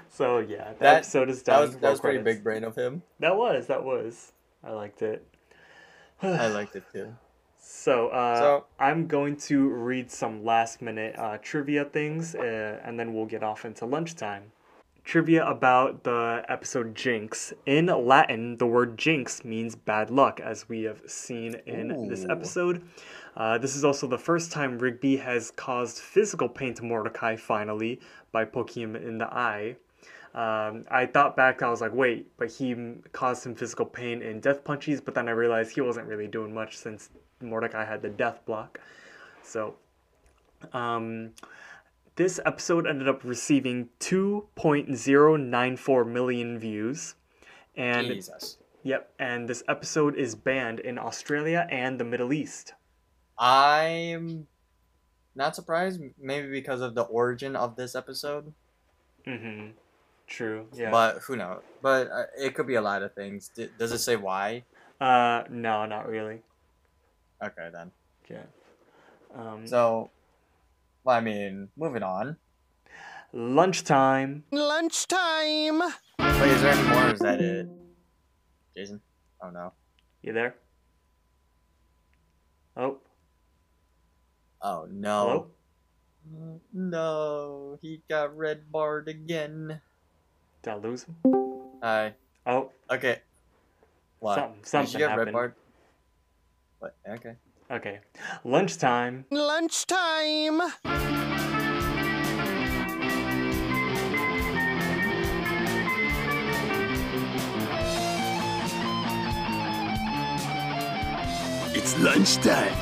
So yeah, the That- episode is That done. was that was pretty big brain of him. That was, that was. I liked it. I liked it too. So, uh, So- I'm going to read some last minute uh, trivia things uh, and then we'll get off into lunchtime. Trivia about the episode Jinx. In Latin, the word jinx means bad luck, as we have seen in this episode. Uh, this is also the first time Rigby has caused physical pain to Mordecai, finally, by poking him in the eye. Um, I thought back, I was like, wait, but he caused him physical pain in Death Punchies, but then I realized he wasn't really doing much since Mordecai had the death block. So, um, this episode ended up receiving 2.094 million views. And Jesus. yep, and this episode is banned in Australia and the Middle East. I'm not surprised, maybe because of the origin of this episode. Mm-hmm. True. Yeah. But who knows? But uh, it could be a lot of things. D- does it say why? uh, no, not really. Okay then. Yeah. Um, So, well, I mean, moving on. lunchtime. Lunchtime! Wait, is there any more? Is that it? Jason? Oh no. You there? Oh, Oh no. hello. No, he got red barred again. Did I lose him? Hi. Oh, Okay. What? Something- Did something you get red happened. barred? What? Okay. okay. Lunchtime. Lunchtime! It's lunchtime.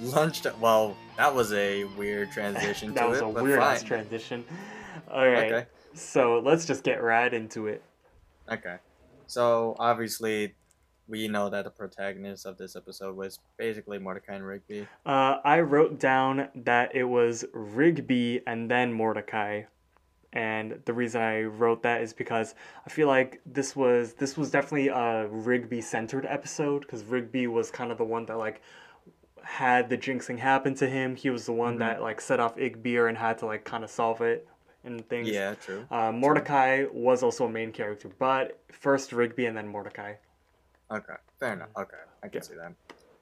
Lunch. Well, that was a weird transition that to was it, a but weird ass fine. transition. All right. Okay. So let's just get right into it. Okay. So obviously, we know that the protagonist of this episode was basically Mordecai and Rigby. Uh, I wrote down that it was Rigby and then Mordecai, and the reason I wrote that is because I feel like this was this was definitely a Rigby centered episode because Rigby was kind of the one that like had the jinxing happen to him. He was the one Mm-hmm. that like set off Igbeer and had to like kind of solve it and things. Yeah, true. Uh, Mordecai was also a main character, but first Rigby and then Mordecai. Okay, fair enough. Okay, I can see that.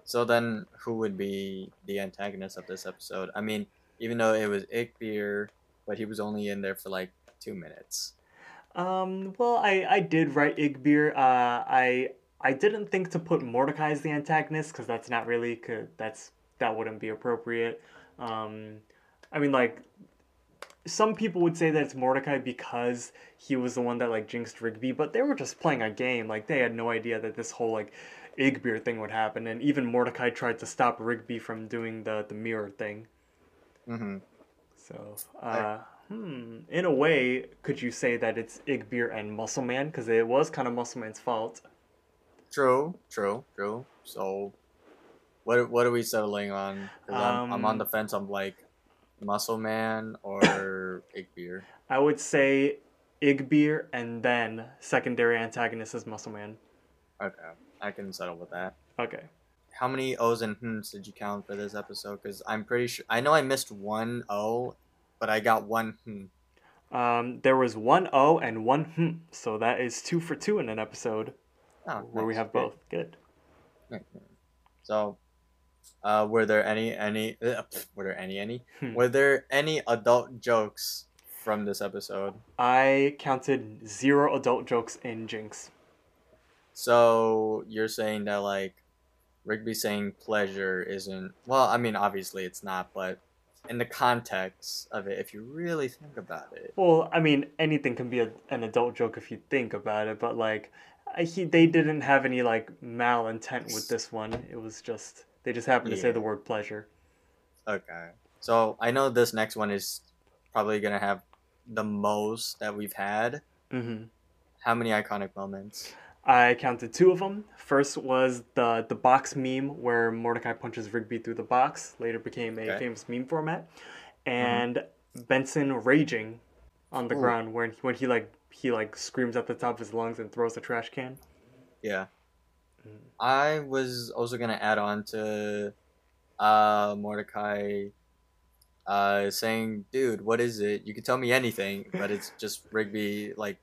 So then, who would be the antagonist of this episode? I mean, even though it was Ickbeer, but he was only in there for like two minutes. Um, well, I, I did write Igbeer. Uh, I I didn't think to put Mordecai as the antagonist because that's not really could that's that wouldn't be appropriate. Um, I mean, like some people would say that it's Mordecai because he was the one that like jinxed Rigby, but they were just playing a game. Like they had no idea that this whole like Igbeer thing would happen, and even Mordecai tried to stop Rigby from doing the the mirror thing. Mm-hmm. So, uh, hmm, in a way, could you say that it's Igbeer and Muscleman? Because it was kind of Muscleman's fault. True, true, true. So, what what are we settling on? 'Cause I'm, I'm on Um, the fence. I'm like, Muscle Man or Igbeer? I would say Igbeer and then secondary antagonist is Muscle Man. Okay, I can settle with that. Okay. How many O's and hms did you count for this episode? Because I'm pretty sure I know I missed one O, but I got one hmm. Um, there was one O and one hmm, so that is two for two in an episode Oh, where we have both. Good. Good. So, uh, were there any any uh, were there any any Hmm. were there any adult jokes from this episode? I counted zero adult jokes in Jinx. So you're saying that like Rigby saying pleasure isn't well, I mean obviously it's not, but in the context of it, if you really think about it. Well, I mean, anything can be a, an adult joke if you think about it, but like, he they didn't have any like malintent with this one. It was just they just happened to say the word pleasure. Okay. So I know this next one is probably gonna have the most that we've had. hmm How many iconic moments? I counted two of them. First was the the box meme where Mordecai punches Rigby through the box. Later became a Okay. famous meme format, and Benson raging on the Ooh. ground when when he like he like screams at the top of his lungs and throws a trash can. Yeah. I was also gonna add on to uh Mordecai uh saying, dude, what is it? You can tell me anything, but it's just Rigby like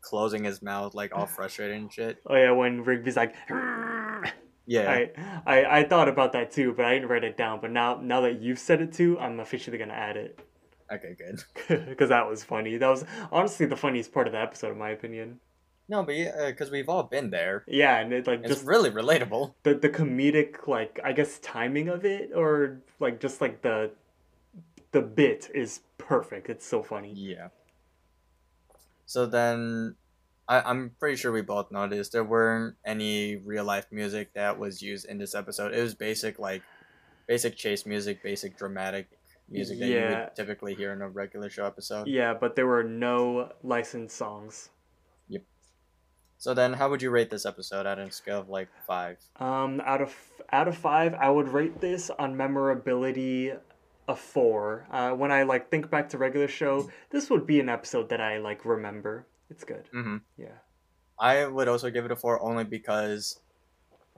closing his mouth like all frustrated and shit. Oh yeah, when Rigby's like. Yeah. I, I I thought about that too, but I didn't write it down. But now now that you've said it too, I'm officially gonna add it Okay, good. because that was funny. That was honestly the funniest part of the episode, in my opinion. No, but yeah, uh, because we've all been there. Yeah, and it like It's just really relatable. the the comedic like I guess timing of it, or like just like the the bit is perfect. It's so funny. Yeah. So then, I, I'm pretty sure we both noticed there weren't any real life music that was used in this episode. It was basic, like, basic chase music, basic dramatic music that you would typically hear in a regular show episode. Yeah, but there were no licensed songs. So then, how would you rate this episode out of a scale of like five? Um, out of out of five, I would rate this on memorability a four. Uh, when I like think back to regular show, this would be an episode that I like remember. It's good. Mm-hmm. Yeah. I would also give it a four only because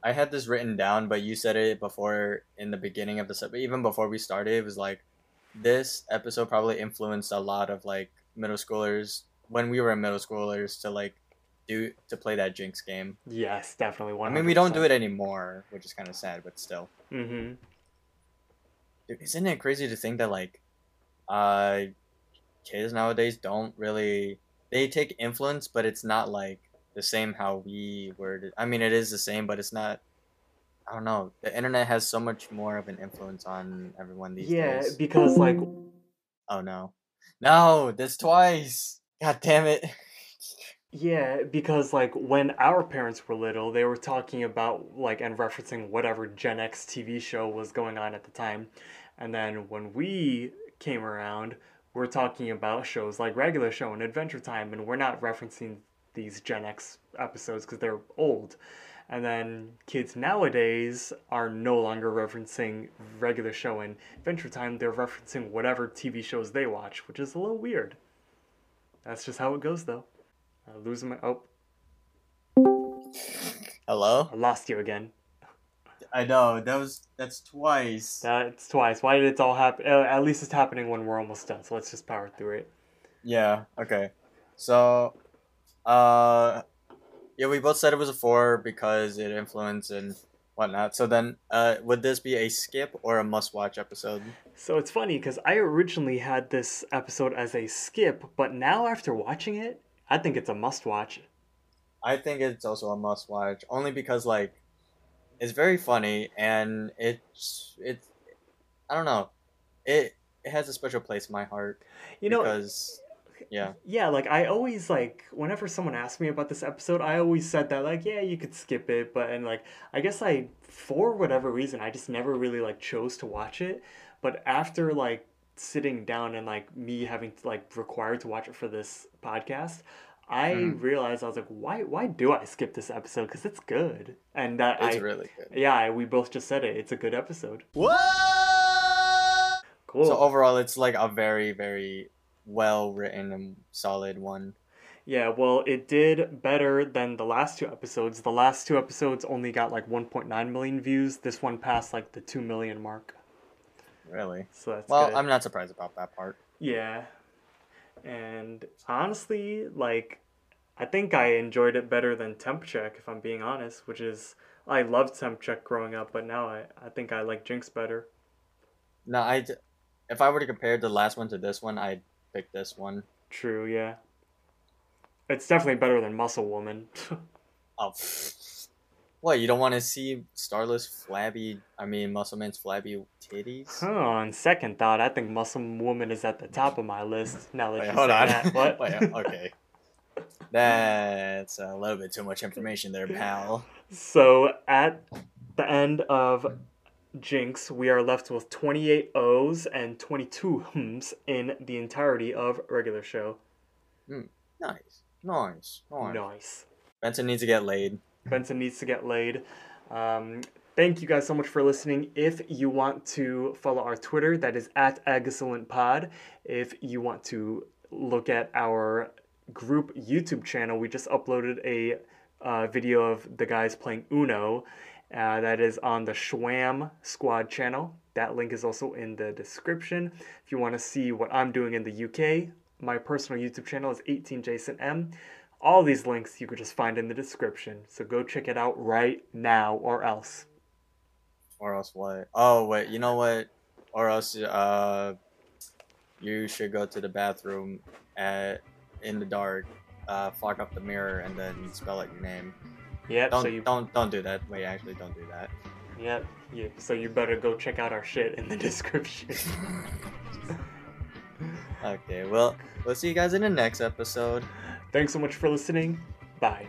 I had this written down, but you said it before in the beginning of the sub. even before we started. It was like this episode probably influenced a lot of like middle schoolers when we were middle schoolers to like do to play that Jinx game. Yes, definitely. I mean, we don't do it anymore, which is kind of sad, but still. Mm-hmm. Dude, isn't it crazy to think that like uh kids nowadays don't really they take influence but it's not like the same how we were i mean it is the same but it's not i don't know the internet has so much more of an influence on everyone these Yeah, days Yeah, because like oh no no this twice god damn it Yeah, because like when our parents were little, they were talking about like and referencing whatever Gen X TV show was going on at the time. And then when we came around, we're talking about shows like Regular Show and Adventure Time and we're not referencing these Gen X episodes cuz they're old. And then kids nowadays are no longer referencing Regular Show and Adventure Time, they're referencing whatever TV shows they watch, which is a little weird. That's just how it goes though. Uh, losing my oh, hello I lost you again. i know that was that's twice That's twice. Why did it all happen? Uh, at least it's happening when we're almost done. So let's just power through it. Yeah, okay. So, uh, yeah, we both said it was a four because it influenced and whatnot. So then, uh, would this be a skip or a must-watch episode? So it's funny because I originally had this episode as a skip, but now after watching it, I think it's a must-watch. I think it's also a must-watch only because like it's very funny and it's it. I don't know, it it has a special place in my heart You know, because yeah. yeah, like I always like whenever someone asked me about this episode, I always said that like yeah, you could skip it, but and like I guess I for whatever reason I just never really like chose to watch it. But after like sitting down and like me having to like required to watch it for this podcast, I Mhm. realized I was like, why why do I skip this episode? Because it's good, and that It's I really good. yeah, I- we both just said it. It's a good episode. Cool. So overall, it's like a very, very well written and solid one. Yeah, well, it did better than the last two episodes. The last two episodes only got like 1.9 million views. This one passed like the 2 million mark. Really. So that's Well, good. I'm not surprised about that part. Yeah. And honestly, like, I think I enjoyed it better than Temp Check, if I'm being honest, which is, I loved Temp Check growing up, but now I, I think I like Jinx better. No, I, If I were to compare the last one to this one, I'd pick this one. True, yeah. It's definitely better than Muscle Woman. Oh. What, you don't want to see Starla's flabby, I mean, Muscle Man's flabby titties? huh, on second thought, I think Muscle Woman is at the top of my list. Now that Wait, you hold on. that. What? Wait, okay. That's a little bit too much information there, pal. So at the end of Jinx, we are left with 28 O's and 22 hms in the entirety of regular show. Hmm, nice. Nice. Nice. Nice. Benson needs to get laid. Benson needs to get laid. Um, thank you guys so much for listening. If you want to follow our Twitter, that is at EggscellentPod. If you want to look at our group YouTube channel, we just uploaded a uh, video of the guys playing Uno. Uh, that is on the Shwwam Squad channel. That link is also in the description. If you want to see what I'm doing in the UK, my personal YouTube channel is 18JasonM. All these links you could just find in the description. So go check it out right now or else. Or else what? Oh, wait, you know what? Or else, uh, you should go to the bathroom at, in the dark, uh, fog up the mirror, and then spell out your name. Yep, Don't, so you don't, don't do that. Wait, actually, don't do that. Yep, you, so you better go check out our shit in the description. Okay, well, we'll see you guys in the next episode. Thanks so much for listening. Bye.